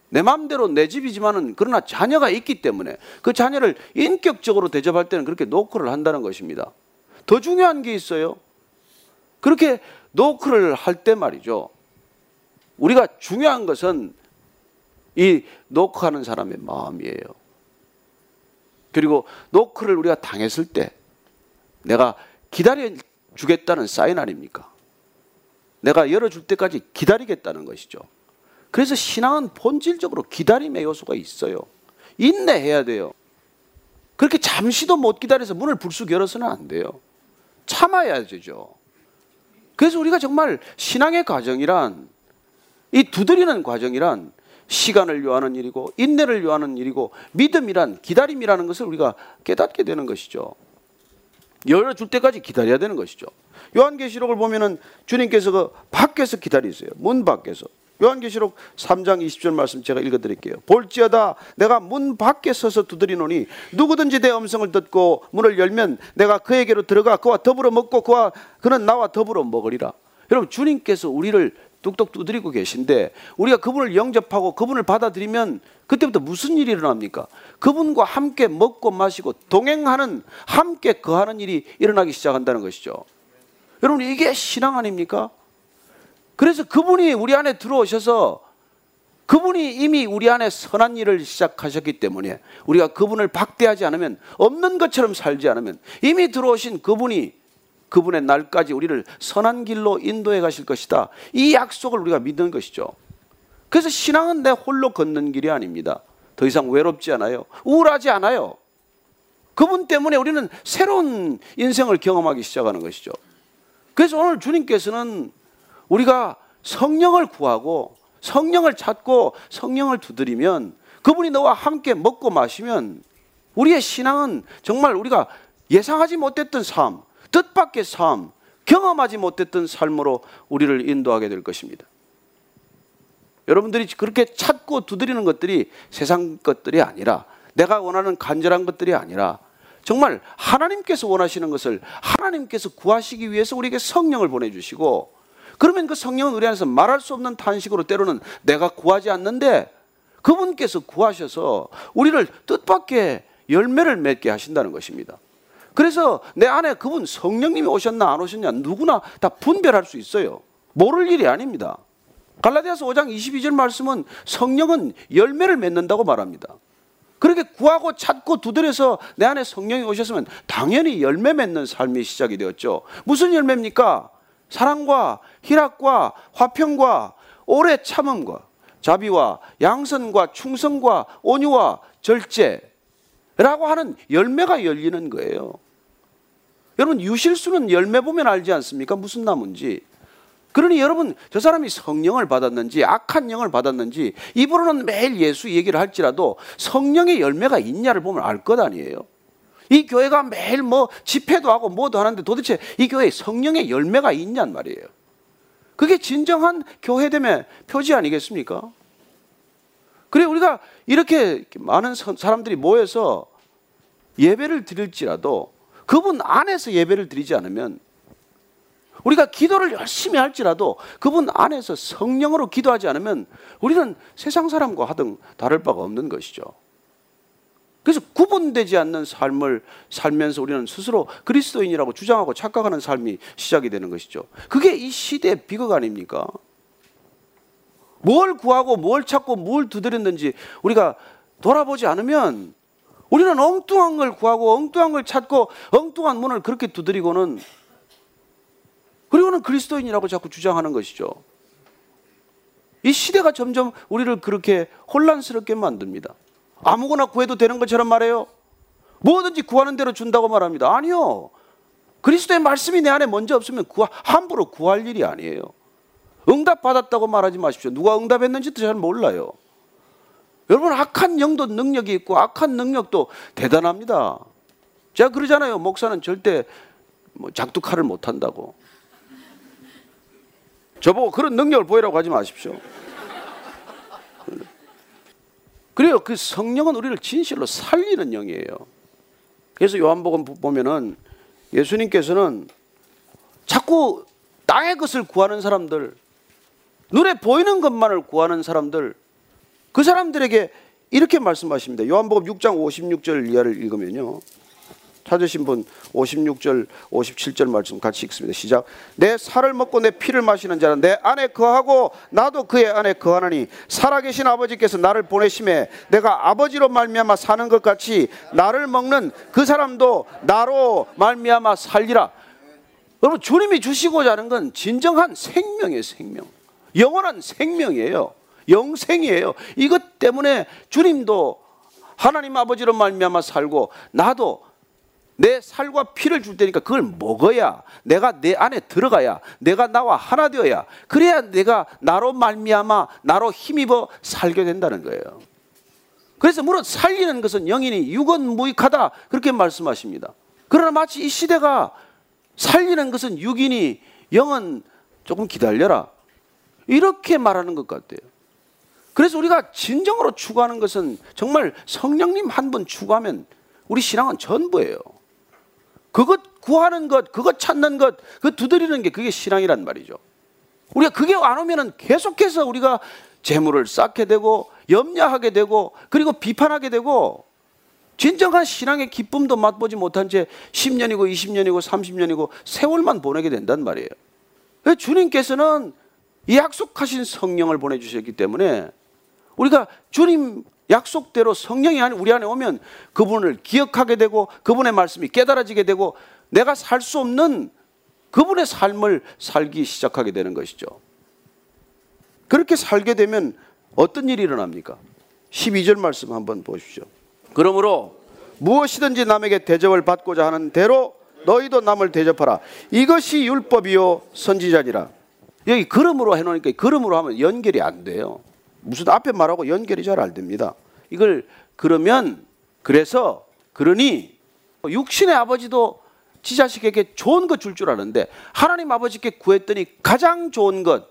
D: 내 마음대로 내 집이지만은 그러나 자녀가 있기 때문에 그 자녀를 인격적으로 대접할 때는 그렇게 노크를 한다는 것입니다. 더 중요한 게 있어요. 그렇게 노크를 할 때 말이죠. 우리가 중요한 것은 이 노크하는 사람의 마음이에요. 그리고 노크를 우리가 당했을 때 내가 기다려 주겠다는 사인 아닙니까? 내가 열어줄 때까지 기다리겠다는 것이죠. 그래서 신앙은 본질적으로 기다림의 요소가 있어요. 인내해야 돼요. 그렇게 잠시도 못 기다려서 문을 불쑥 열어서는 안 돼요. 참아야 되죠. 그래서 우리가 정말 신앙의 과정이란 이 두드리는 과정이란 시간을 요하는 일이고 인내를 요하는 일이고 믿음이란 기다림이라는 것을 우리가 깨닫게 되는 것이죠. 열어줄 때까지 기다려야 되는 것이죠. 요한계시록을 보면은 주님께서 그 밖에서 기다리세요. 문 밖에서. 요한계시록 3장 20절 말씀 제가 읽어드릴게요. 볼지어다 내가 문 밖에 서서 두드리노니 누구든지 내 음성을 듣고 문을 열면 내가 그에게로 들어가 그와 더불어 먹고 그와 그는 나와 더불어 먹으리라. 여러분 주님께서 우리를 뚝뚝 두드리고 계신데 우리가 그분을 영접하고 그분을 받아들이면 그때부터 무슨 일이 일어납니까? 그분과 함께 먹고 마시고 동행하는 함께 거하는 일이 일어나기 시작한다는 것이죠. 여러분 이게 신앙 아닙니까? 그래서 그분이 우리 안에 들어오셔서 그분이 이미 우리 안에 선한 일을 시작하셨기 때문에 우리가 그분을 박대하지 않으면 없는 것처럼 살지 않으면 이미 들어오신 그분이 그분의 날까지 우리를 선한 길로 인도해 가실 것이다. 이 약속을 우리가 믿는 것이죠. 그래서 신앙은 내 홀로 걷는 길이 아닙니다. 더 이상 외롭지 않아요. 우울하지 않아요. 그분 때문에 우리는 새로운 인생을 경험하기 시작하는 것이죠. 그래서 오늘 주님께서는 우리가 성령을 구하고 성령을 찾고 성령을 두드리면 그분이 너와 함께 먹고 마시면 우리의 신앙은 정말 우리가 예상하지 못했던 삶, 뜻밖의 삶, 경험하지 못했던 삶으로 우리를 인도하게 될 것입니다. 여러분들이 그렇게 찾고 두드리는 것들이 세상 것들이 아니라 내가 원하는 간절한 것들이 아니라 정말 하나님께서 원하시는 것을 하나님께서 구하시기 위해서 우리에게 성령을 보내주시고 그러면 그 성령은 우리 안에서 말할 수 없는 탄식으로 때로는 내가 구하지 않는데 그분께서 구하셔서 우리를 뜻밖의 열매를 맺게 하신다는 것입니다. 그래서 내 안에 그분 성령님이 오셨나 안 오셨냐 누구나 다 분별할 수 있어요. 모를 일이 아닙니다. 갈라디아서 5장 22절 말씀은 성령은 열매를 맺는다고 말합니다. 그렇게 구하고 찾고 두드려서 내 안에 성령이 오셨으면 당연히 열매 맺는 삶이 시작이 되었죠. 무슨 열매입니까? 사랑과 희락과 화평과 오래 참음과 자비와 양선과 충성과 온유와 절제라고 하는 열매가 열리는 거예요. 여러분 유실수는 열매 보면 알지 않습니까? 무슨 나무인지. 그러니 여러분 저 사람이 성령을 받았는지 악한 영을 받았는지 입으로는 매일 예수 얘기를 할지라도 성령의 열매가 있냐를 보면 알 것 아니에요. 이 교회가 매일 뭐 집회도 하고 뭐도 하는데 도대체 이 교회에 성령의 열매가 있냔 말이에요. 그게 진정한 교회됨의 표지 아니겠습니까? 그래 우리가 이렇게 많은 사람들이 모여서 예배를 드릴지라도 그분 안에서 예배를 드리지 않으면 우리가 기도를 열심히 할지라도 그분 안에서 성령으로 기도하지 않으면 우리는 세상 사람과 하등 다를 바가 없는 것이죠. 그래서 구분되지 않는 삶을 살면서 우리는 스스로 그리스도인이라고 주장하고 착각하는 삶이 시작이 되는 것이죠. 그게 이 시대의 비극 아닙니까? 뭘 구하고 뭘 찾고 뭘 두드렸는지 우리가 돌아보지 않으면 우리는 엉뚱한 걸 구하고 엉뚱한 걸 찾고 엉뚱한 문을 그렇게 두드리고는 그리고는 그리스도인이라고 자꾸 주장하는 것이죠. 이 시대가 점점 우리를 그렇게 혼란스럽게 만듭니다. 아무거나 구해도 되는 것처럼 말해요. 뭐든지 구하는 대로 준다고 말합니다. 아니요. 그리스도의 말씀이 내 안에 먼저 없으면 구하, 함부로 구할 일이 아니에요. 응답 받았다고 말하지 마십시오. 누가 응답했는지도 잘 몰라요. 여러분 악한 영도 능력이 있고 악한 능력도 대단합니다. 제가 그러잖아요. 목사는 절대 뭐 작두칼을 못 한다고. 저보고 그런 능력을 보이라고 하지 마십시오. 그래요. 그 성령은 우리를 진실로 살리는 영이에요. 그래서 요한복음 보면은 예수님께서는 자꾸 땅의 것을 구하는 사람들, 눈에 보이는 것만을 구하는 사람들, 그 사람들에게 이렇게 말씀하십니다. 요한복음 6장 56절 이하를 읽으면요. 찾으신 분 56절 57절 말씀 같이 읽습니다. 시작. 내 살을 먹고 내 피를 마시는 자는 내 안에 거하고 나도 그의 안에 거하느니 살아계신 아버지께서 나를 보내심에 내가 아버지로 말미암아 사는 것 같이 나를 먹는 그 사람도 나로 말미암아 살리라. 여러분 주님이 주시고자 하는 건 진정한 생명이에요, 생명. 영원한 생명이에요. 영생이에요. 이것 때문에 주님도 하나님 아버지로 말미암아 살고 나도 내 살과 피를 줄 테니까 그걸 먹어야 내가 내 안에 들어가야 내가 나와 하나 되어야 그래야 내가 나로 말미암아 나로 힘입어 살게 된다는 거예요. 그래서 물론 살리는 것은 영인이 육은 무익하다 그렇게 말씀하십니다. 그러나 마치 이 시대가 살리는 것은 육인이 영은 조금 기다려라 이렇게 말하는 것 같아요. 그래서 우리가 진정으로 추구하는 것은 정말 성령님 한 분 추구하면 우리 신앙은 전부예요. 그것 구하는 것, 그것 찾는 것, 그 두드리는 게 그게 신앙이란 말이죠. 우리가 그게 안 오면은 계속해서 우리가 재물을 쌓게 되고 염려하게 되고 그리고 비판하게 되고 진정한 신앙의 기쁨도 맛보지 못한 채 10년이고 20년이고 30년이고 세월만 보내게 된단 말이에요. 주님께서는 약속하신 성령을 보내주셨기 때문에 우리가 주님 약속대로 성령이 우리 안에 오면 그분을 기억하게 되고 그분의 말씀이 깨달아지게 되고 내가 살 수 없는 그분의 삶을 살기 시작하게 되는 것이죠. 그렇게 살게 되면 어떤 일이 일어납니까? 12절 말씀 한번 보십시오. 그러므로 무엇이든지 남에게 대접을 받고자 하는 대로 너희도 남을 대접하라. 이것이 율법이요 선지자니라. 여기 그러므로 해놓으니까 그러므로 하면 연결이 안 돼요. 무슨 앞에 말하고 연결이 잘 안 됩니다. 이걸 그러면 그래서 그러니 육신의 아버지도 지 자식에게 좋은 것줄줄 아는데 하나님 아버지께 구했더니 가장 좋은 것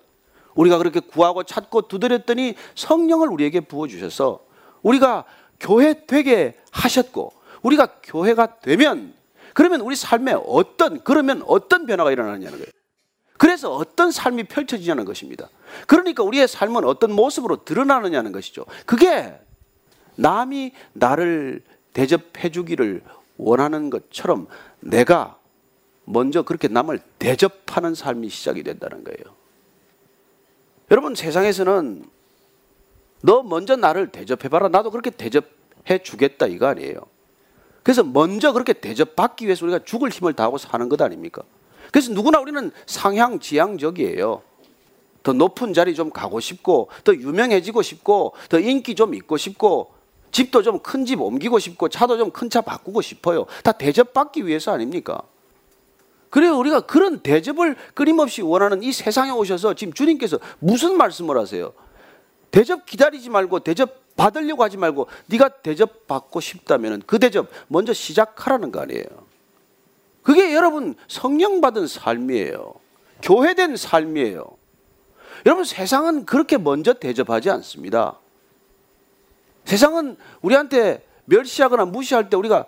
D: 우리가 그렇게 구하고 찾고 두드렸더니 성령을 우리에게 부어 주셔서 우리가 교회 되게 하셨고 우리가 교회가 되면 그러면 우리 삶에 어떤 그러면 어떤 변화가 일어나느냐는 거예요. 그래서 어떤 삶이 펼쳐지냐는 것입니다. 그러니까 우리의 삶은 어떤 모습으로 드러나느냐는 것이죠. 그게 남이 나를 대접해 주기를 원하는 것처럼 내가 먼저 그렇게 남을 대접하는 삶이 시작이 된다는 거예요. 여러분 세상에서는 너 먼저 나를 대접해봐라. 나도 그렇게 대접해 주겠다 이거 아니에요. 그래서 먼저 그렇게 대접받기 위해서 우리가 죽을 힘을 다하고 사는 것 아닙니까? 그래서 누구나 우리는 상향 지향적이에요. 더 높은 자리 좀 가고 싶고, 더 유명해지고 싶고, 더 인기 좀 있고 싶고, 집도 좀 큰 집 옮기고 싶고, 차도 좀 큰 차 바꾸고 싶어요. 다 대접받기 위해서 아닙니까? 그래요. 우리가 그런 대접을 끊임없이 원하는 이 세상에 오셔서 지금 주님께서 무슨 말씀을 하세요? 대접 기다리지 말고 대접 받으려고 하지 말고 네가 대접 받고 싶다면 그 대접 먼저 시작하라는 거 아니에요. 그게 여러분 성령 받은 삶이에요. 교회된 삶이에요. 여러분 세상은 그렇게 먼저 대접하지 않습니다. 세상은 우리한테 멸시하거나 무시할 때 우리가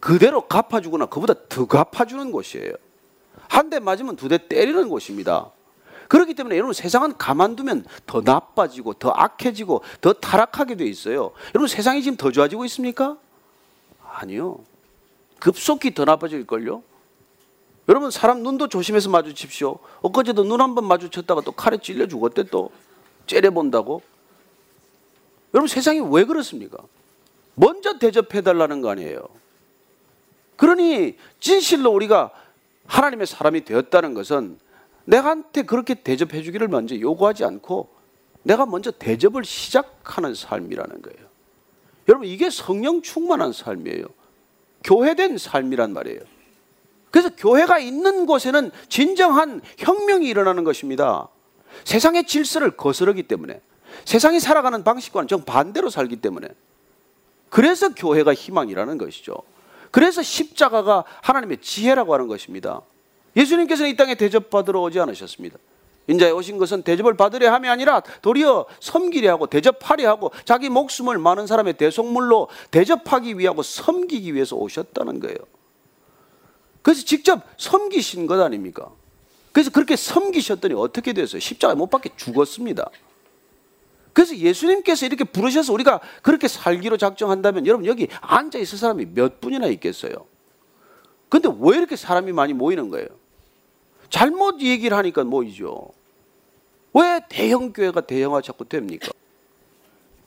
D: 그대로 갚아주거나 그보다 더 갚아주는 곳이에요. 한 대 맞으면 두 대 때리는 곳입니다. 그렇기 때문에 여러분 세상은 가만두면 더 나빠지고 더 악해지고 더 타락하게 돼 있어요. 여러분 세상이 지금 더 좋아지고 있습니까? 아니요. 급속히 더 나빠질걸요? 여러분 사람 눈도 조심해서 마주칩시오. 엊그제도 눈 한 번 마주쳤다가 또 칼에 찔려 죽었대 또 째려본다고. 여러분 세상이 왜 그렇습니까? 먼저 대접해 달라는 거 아니에요. 그러니 진실로 우리가 하나님의 사람이 되었다는 것은 내가한테 그렇게 대접해 주기를 먼저 요구하지 않고 내가 먼저 대접을 시작하는 삶이라는 거예요. 여러분 이게 성령 충만한 삶이에요. 교회된 삶이란 말이에요. 그래서 교회가 있는 곳에는 진정한 혁명이 일어나는 것입니다. 세상의 질서를 거스르기 때문에 세상이 살아가는 방식과는 정반대로 살기 때문에 그래서 교회가 희망이라는 것이죠. 그래서 십자가가 하나님의 지혜라고 하는 것입니다. 예수님께서는 이 땅에 대접받으러 오지 않으셨습니다. 인자에 오신 것은 대접을 받으려 함이 아니라 도리어 섬기려 하고 대접하려 하고 자기 목숨을 많은 사람의 대속물로 대접하기 위하고 섬기기 위해서 오셨다는 거예요. 그래서 직접 섬기신 것 아닙니까? 그래서 그렇게 섬기셨더니 어떻게 됐어요? 십자가에 못 박혀 죽었습니다. 그래서 예수님께서 이렇게 부르셔서 우리가 그렇게 살기로 작정한다면 여러분 여기 앉아 있을 사람이 몇 분이나 있겠어요? 근데 왜 이렇게 사람이 많이 모이는 거예요? 잘못 얘기를 하니까 모이죠. 왜 대형 교회가 대형화 자꾸 됩니까?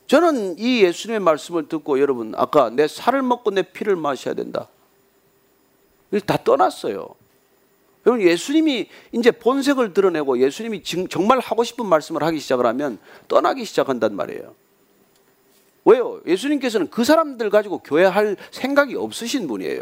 D: 저는 이 예수님의 말씀을 듣고 여러분 아까 내 살을 먹고 내 피를 마셔야 된다. 다 떠났어요. 여러분 예수님이 이제 본색을 드러내고 예수님이 정말 하고 싶은 말씀을 하기 시작을 하면 떠나기 시작한단 말이에요. 왜요? 예수님께서는 그 사람들 가지고 교회할 생각이 없으신 분이에요.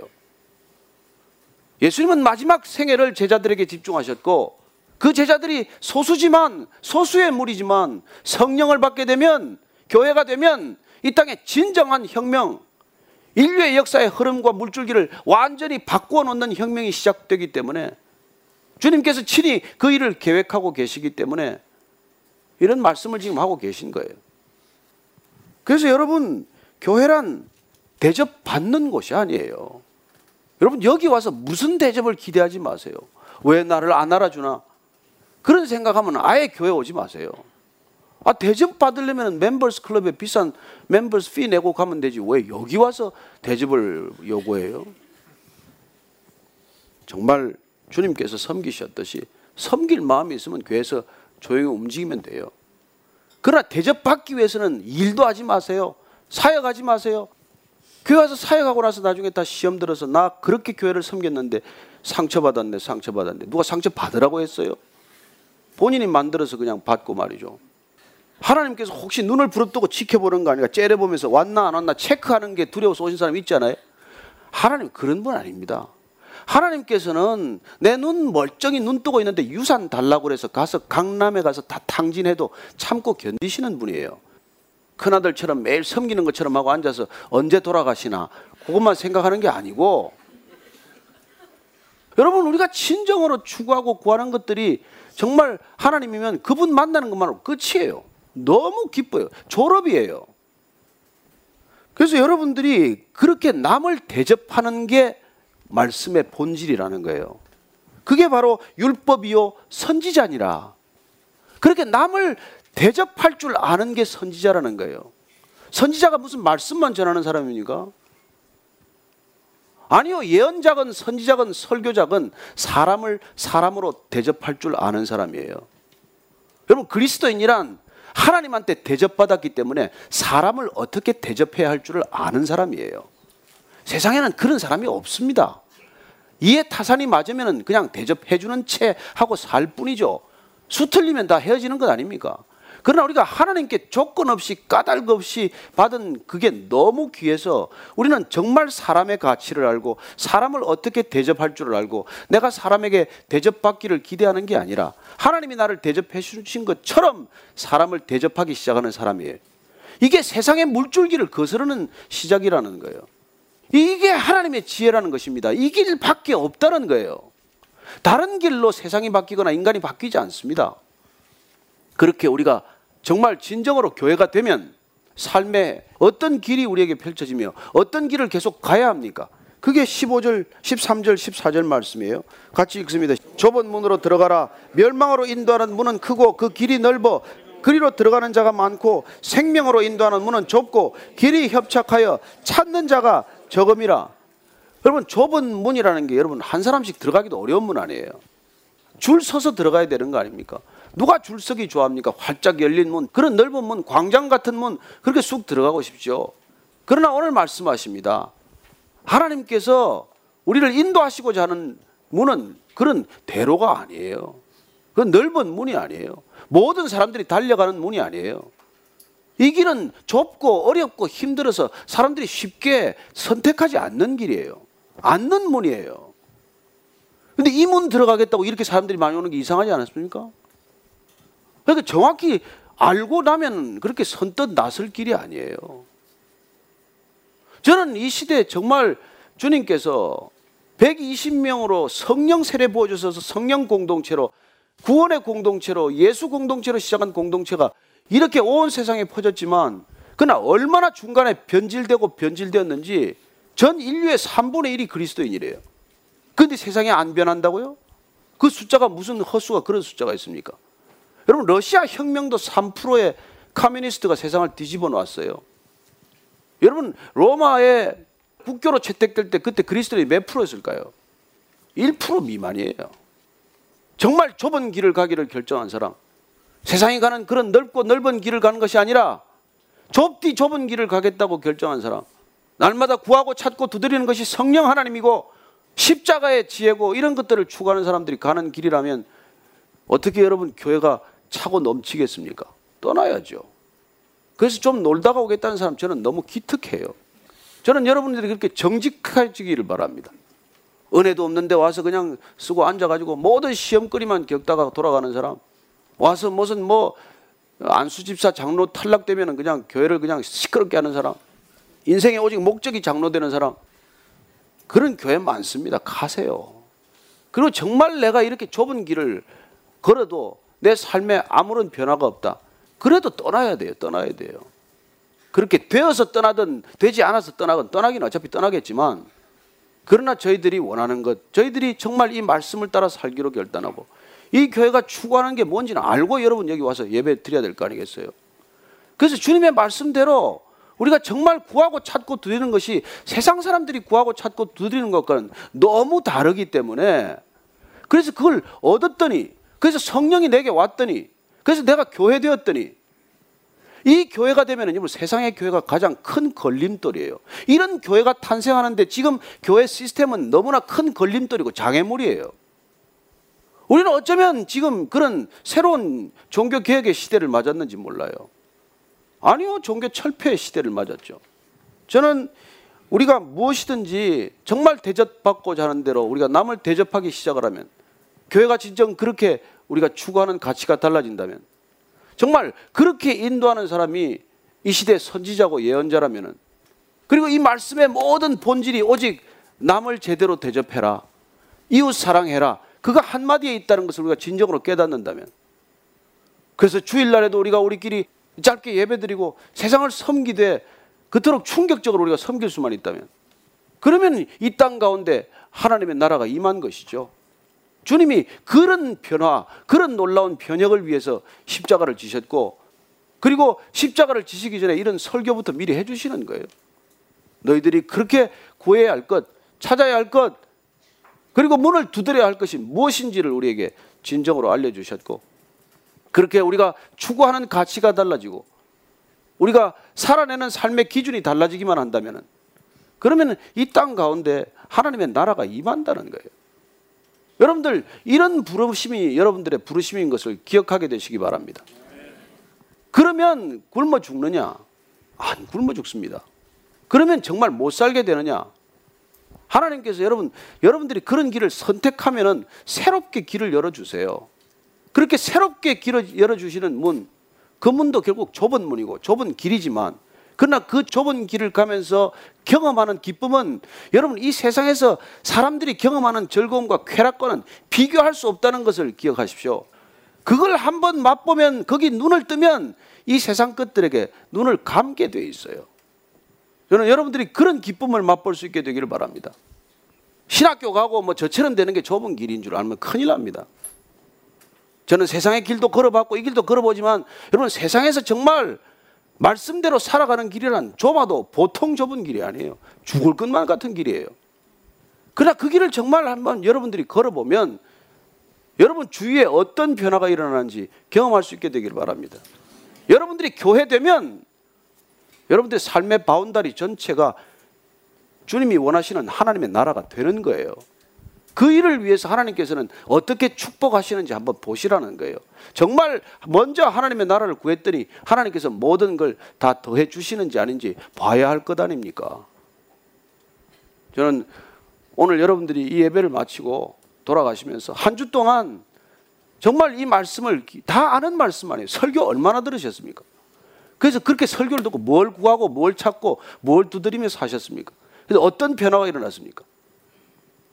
D: 예수님은 마지막 생애를 제자들에게 집중하셨고 그 제자들이 소수지만 소수의 무리지만 성령을 받게 되면 교회가 되면 이 땅에 진정한 혁명 인류의 역사의 흐름과 물줄기를 완전히 바꾸어 놓는 혁명이 시작되기 때문에 주님께서 친히 그 일을 계획하고 계시기 때문에 이런 말씀을 지금 하고 계신 거예요. 그래서 여러분, 교회란 대접받는 곳이 아니에요. 여러분, 여기 와서 무슨 대접을 기대하지 마세요. 왜 나를 안 알아주나? 그런 생각하면 아예 교회 오지 마세요. 아, 대접 받으려면 멤버스 클럽에 비싼 멤버스 피 내고 가면 되지. 왜 여기 와서 대접을 요구해요? 정말 주님께서 섬기셨듯이 섬길 마음이 있으면 교회에서 조용히 움직이면 돼요. 그러나 대접받기 위해서는 일도 하지 마세요. 사역하지 마세요. 교회 와서 사역하고 나서 나중에 다 시험 들어서 나 그렇게 교회를 섬겼는데 상처받았네, 상처받았네. 누가 상처 받으라고 했어요? 본인이 만들어서 그냥 받고 말이죠. 하나님께서 혹시 눈을 부릅뜨고 지켜보는 거 아니라 째려보면서 왔나 안 왔나 체크하는 게 두려워서 오신 사람 있잖아요. 하나님 그런 분 아닙니다. 하나님께서는 내 눈 멀쩡히 눈 뜨고 있는데 유산 달라고 그래서 가서 강남에 가서 다 탕진해도 참고 견디시는 분이에요. 큰아들처럼 매일 섬기는 것처럼 하고 앉아서 언제 돌아가시나 그것만 생각하는 게 아니고 여러분 우리가 진정으로 추구하고 구하는 것들이 정말 하나님이면 그분 만나는 것만으로 끝이에요. 너무 기뻐요. 졸업이에요. 그래서 여러분들이 그렇게 남을 대접하는 게 말씀의 본질이라는 거예요. 그게 바로 율법이요 선지자니라. 그렇게 남을 대접할 줄 아는 게 선지자라는 거예요. 선지자가 무슨 말씀만 전하는 사람입니까? 아니요. 예언자건 선지자건 설교자건 사람을 사람으로 대접할 줄 아는 사람이에요. 여러분 그리스도인이란 하나님한테 대접받았기 때문에 사람을 어떻게 대접해야 할 줄을 아는 사람이에요. 세상에는 그런 사람이 없습니다. 이에 타산이 맞으면 그냥 대접해주는 채 하고 살 뿐이죠. 수 틀리면 다 헤어지는 것 아닙니까? 그러나 우리가 하나님께 조건 없이 까닭 없이 받은 그게 너무 귀해서 우리는 정말 사람의 가치를 알고 사람을 어떻게 대접할 줄을 알고 내가 사람에게 대접받기를 기대하는 게 아니라 하나님이 나를 대접해 주신 것처럼 사람을 대접하기 시작하는 사람이에요. 이게 세상의 물줄기를 거스르는 시작이라는 거예요. 이게 하나님의 지혜라는 것입니다. 이 길밖에 없다는 거예요. 다른 길로 세상이 바뀌거나 인간이 바뀌지 않습니다. 그렇게 우리가 정말 진정으로 교회가 되면 삶의 어떤 길이 우리에게 펼쳐지며 어떤 길을 계속 가야 합니까? 그게 15절, 13절, 14절 말씀이에요. 같이 읽습니다. 좁은 문으로 들어가라. 멸망으로 인도하는 문은 크고 그 길이 넓어 그리로 들어가는 자가 많고 생명으로 인도하는 문은 좁고 길이 협착하여 찾는 자가 저금이라. 여러분 좁은 문이라는 게 여러분 한 사람씩 들어가기도 어려운 문 아니에요. 줄 서서 들어가야 되는 거 아닙니까? 누가 줄서기 좋아합니까? 활짝 열린 문, 그런 넓은 문, 광장 같은 문, 그렇게 쑥 들어가고 싶죠. 그러나 오늘 말씀하십니다. 하나님께서 우리를 인도하시고자 하는 문은 그런 대로가 아니에요. 그 넓은 문이 아니에요. 모든 사람들이 달려가는 문이 아니에요. 이 길은 좁고 어렵고 힘들어서 사람들이 쉽게 선택하지 않는 길이에요. 않는 문이에요. 근데 이 문 들어가겠다고 이렇게 사람들이 많이 오는 게 이상하지 않았습니까? 그러니까 정확히 알고 나면 그렇게 선뜻 나설 길이 아니에요. 저는 이 시대에 정말 주님께서 120명으로 성령 세례 부어주셔서 성령 공동체로 구원의 공동체로 예수 공동체로 시작한 공동체가 이렇게 온 세상에 퍼졌지만 그러나 얼마나 중간에 변질되고 변질되었는지 전 인류의 3분의 1이 그리스도인이래요. 그런데 세상에 안 변한다고요? 그 숫자가 무슨 허수가 그런 숫자가 있습니까? 여러분 러시아 혁명도 3%의 카미니스트가 세상을 뒤집어 놓았어요. 여러분 로마의 국교로 채택될 때 그때 그리스도인이 몇 프로였을까요? 1% 미만이에요. 정말 좁은 길을 가기를 결정한 사람. 세상이 가는 그런 넓고 넓은 길을 가는 것이 아니라 좁디 좁은 길을 가겠다고 결정한 사람. 날마다 구하고 찾고 두드리는 것이 성령 하나님이고 십자가의 지혜고 이런 것들을 추구하는 사람들이 가는 길이라면 어떻게 여러분 교회가 차고 넘치겠습니까? 떠나야죠. 그래서 좀 놀다가 오겠다는 사람 저는 너무 기특해요. 저는 여러분들이 그렇게 정직해지기를 바랍니다. 은혜도 없는데 와서 그냥 쓰고 앉아가지고 모든 시험거리만 겪다가 돌아가는 사람. 와서 무슨 뭐 안수집사 장로 탈락되면 그냥 교회를 그냥 시끄럽게 하는 사람. 인생의 오직 목적이 장로 되는 사람. 그런 교회 많습니다. 가세요. 그리고 정말 내가 이렇게 좁은 길을 걸어도 내 삶에 아무런 변화가 없다. 그래도 떠나야 돼요. 떠나야 돼요. 그렇게 되어서 떠나든 되지 않아서 떠나건 떠나긴 어차피 떠나겠지만 그러나 저희들이 원하는 것, 저희들이 정말 이 말씀을 따라 살기로 결단하고 이 교회가 추구하는 게 뭔지는 알고 여러분 여기 와서 예배 드려야 될 거 아니겠어요? 그래서 주님의 말씀대로 우리가 정말 구하고 찾고 두드리는 것이 세상 사람들이 구하고 찾고 두드리는 것과는 너무 다르기 때문에 그래서 그걸 얻었더니 그래서 성령이 내게 왔더니 그래서 내가 교회 되었더니 이 교회가 되면은 세상의 교회가 가장 큰 걸림돌이에요. 이런 교회가 탄생하는데 지금 교회 시스템은 너무나 큰 걸림돌이고 장애물이에요. 우리는 어쩌면 지금 그런 새로운 종교 개혁의 시대를 맞았는지 몰라요. 아니요, 종교 철폐의 시대를 맞았죠. 저는 우리가 무엇이든지 정말 대접받고자 하는 대로 우리가 남을 대접하기 시작을 하면 교회가 진정 그렇게 우리가 추구하는 가치가 달라진다면 정말 그렇게 인도하는 사람이 이 시대 선지자고 예언자라면은 그리고 이 말씀의 모든 본질이 오직 남을 제대로 대접해라. 이웃 사랑해라. 그가 한마디에 있다는 것을 우리가 진정으로 깨닫는다면 그래서 주일날에도 우리가 우리끼리 짧게 예배드리고 세상을 섬기되 그토록 충격적으로 우리가 섬길 수만 있다면 그러면 이 땅 가운데 하나님의 나라가 임한 것이죠. 주님이 그런 변화, 그런 놀라운 변혁을 위해서 십자가를 지셨고 그리고 십자가를 지시기 전에 이런 설교부터 미리 해주시는 거예요. 너희들이 그렇게 구해야 할 것, 찾아야 할 것, 그리고 문을 두드려야 할 것이 무엇인지를 우리에게 진정으로 알려주셨고 그렇게 우리가 추구하는 가치가 달라지고 우리가 살아내는 삶의 기준이 달라지기만 한다면 그러면 이 땅 가운데 하나님의 나라가 임한다는 거예요. 여러분들 이런 부르심이 여러분들의 부르심인 것을 기억하게 되시기 바랍니다. 그러면 굶어 죽느냐? 안 굶어 죽습니다. 그러면 정말 못 살게 되느냐? 하나님께서 여러분 여러분들이 그런 길을 선택하면은 새롭게 길을 열어 주세요. 그렇게 새롭게 길을 열어 주시는 문, 그 문도 결국 좁은 문이고 좁은 길이지만 그러나 그 좁은 길을 가면서 경험하는 기쁨은 여러분 이 세상에서 사람들이 경험하는 즐거움과 쾌락과는 비교할 수 없다는 것을 기억하십시오. 그걸 한번 맛보면 거기 눈을 뜨면 이 세상 것들에게 눈을 감게 되어 있어요. 저는 여러분들이 그런 기쁨을 맛볼 수 있게 되기를 바랍니다. 신학교 가고 뭐 저처럼 되는 게 좁은 길인 줄 알면 큰일 납니다. 저는 세상의 길도 걸어봤고 이 길도 걸어보지만 여러분 세상에서 정말 말씀대로 살아가는 길이란 좁아도 보통 좁은 길이 아니에요. 죽을 것만 같은 길이에요. 그러나 그 길을 정말 한번 여러분들이 걸어보면 여러분 주위에 어떤 변화가 일어나는지 경험할 수 있게 되기를 바랍니다. 여러분들이 교회 되면 여러분들의 삶의 바운다리 전체가 주님이 원하시는 하나님의 나라가 되는 거예요. 그 일을 위해서 하나님께서는 어떻게 축복하시는지 한번 보시라는 거예요. 정말 먼저 하나님의 나라를 구했더니 하나님께서 모든 걸 다 더해 주시는지 아닌지 봐야 할 것 아닙니까? 저는 오늘 여러분들이 이 예배를 마치고 돌아가시면서 한 주 동안 정말 이 말씀을 다 아는 말씀 아니에요. 설교 얼마나 들으셨습니까? 그래서 그렇게 설교를 듣고 뭘 구하고 뭘 찾고 뭘 두드리며 사셨습니까? 그래서 어떤 변화가 일어났습니까?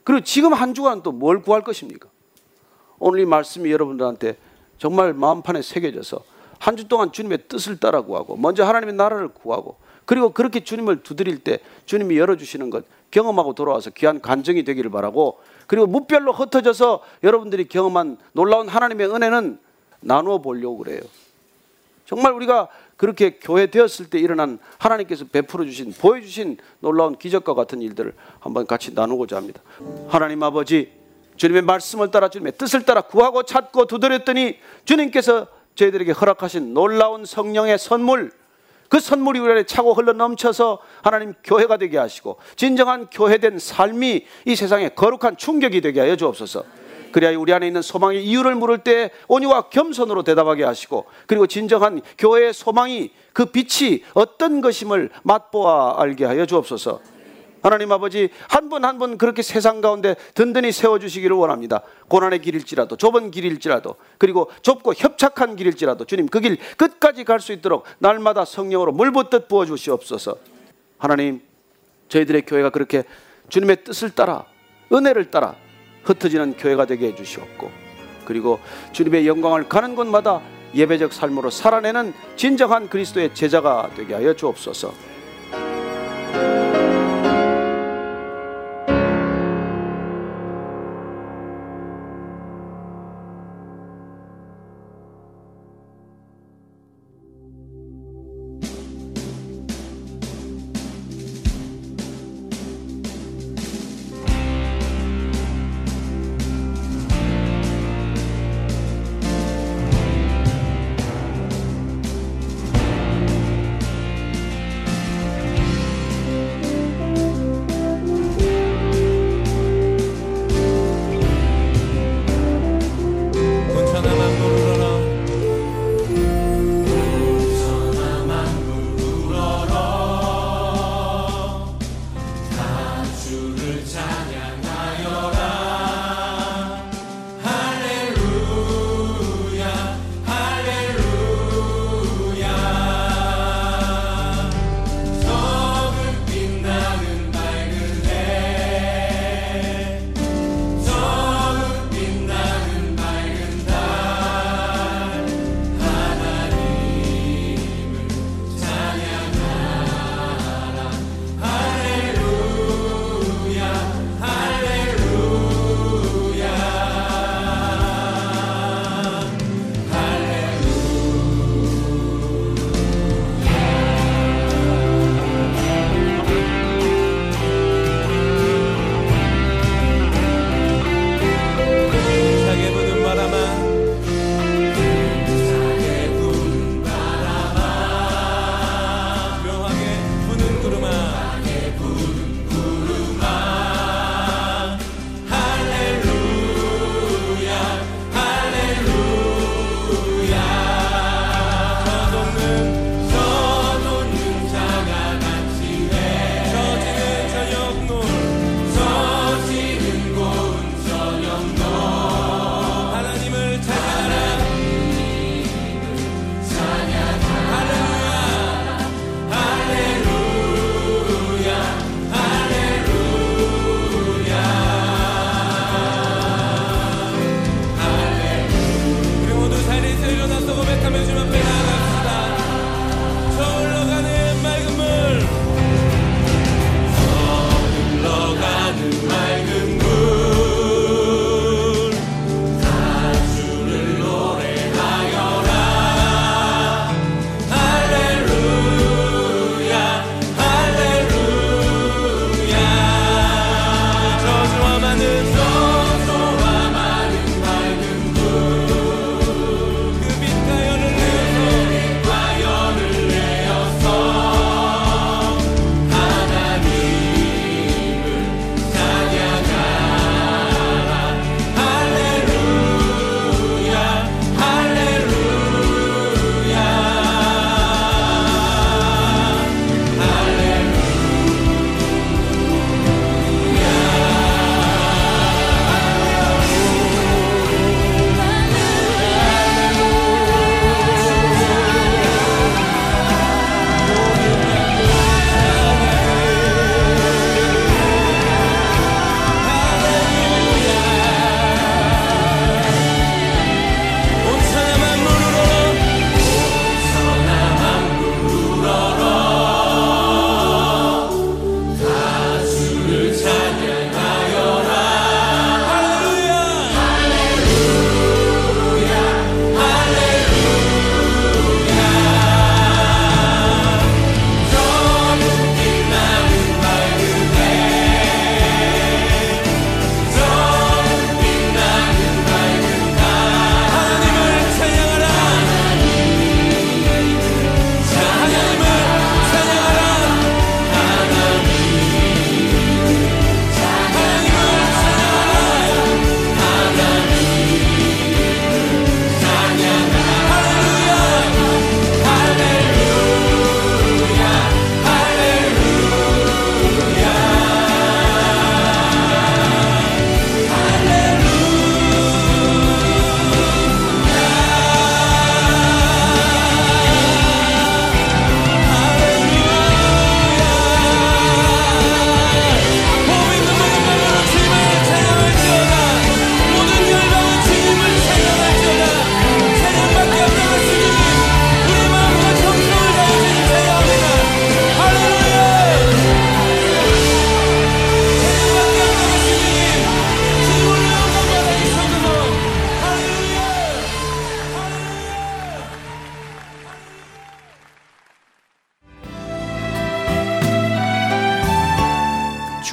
D: 그리고 지금 한 주간 또 뭘 구할 것입니까? 오늘 이 말씀이 여러분들한테 정말 마음판에 새겨져서 한 주 동안 주님의 뜻을 따라 구하고 먼저 하나님의 나라를 구하고 그리고 그렇게 주님을 두드릴 때 주님이 열어주시는 것 경험하고 돌아와서 귀한 간증이 되기를 바라고 그리고 무별로 흩어져서 여러분들이 경험한 놀라운 하나님의 은혜는 나누어 보려고 그래요. 정말 우리가 그렇게 교회 되었을 때 일어난 하나님께서 베풀어 주신 보여 주신 놀라운 기적과 같은 일들을 한번 같이 나누고자 합니다. 하나님 아버지 주님의 말씀을 따라 주님의 뜻을 따라 구하고 찾고 두드렸더니 주님께서 저희들에게 허락하신 놀라운 성령의 선물 그 선물이 우리 안에 차고 흘러 넘쳐서 하나님 교회가 되게 하시고 진정한 교회된 삶이 이 세상에 거룩한 충격이 되게 하여 주옵소서. 그래야 우리 안에 있는 소망의 이유를 물을 때 온유와 겸손으로 대답하게 하시고 그리고 진정한 교회의 소망이 그 빛이 어떤 것임을 맛보아 알게 하여 주옵소서. 하나님 아버지 한분한분 그렇게 세상 가운데 든든히 세워 주시기를 원합니다. 고난의 길일지라도 좁은 길일지라도 그리고 좁고 협착한 길일지라도 주님 그 길 끝까지 갈 수 있도록 날마다 성령으로 물붓듯 부어 주시옵소서. 하나님 저희들의 교회가 그렇게 주님의 뜻을 따라 은혜를 따라 흩어지는 교회가 되게 해주시옵고 그리고 주님의 영광을 가는 곳마다 예배적 삶으로 살아내는 진정한 그리스도의 제자가 되게 하여 주옵소서.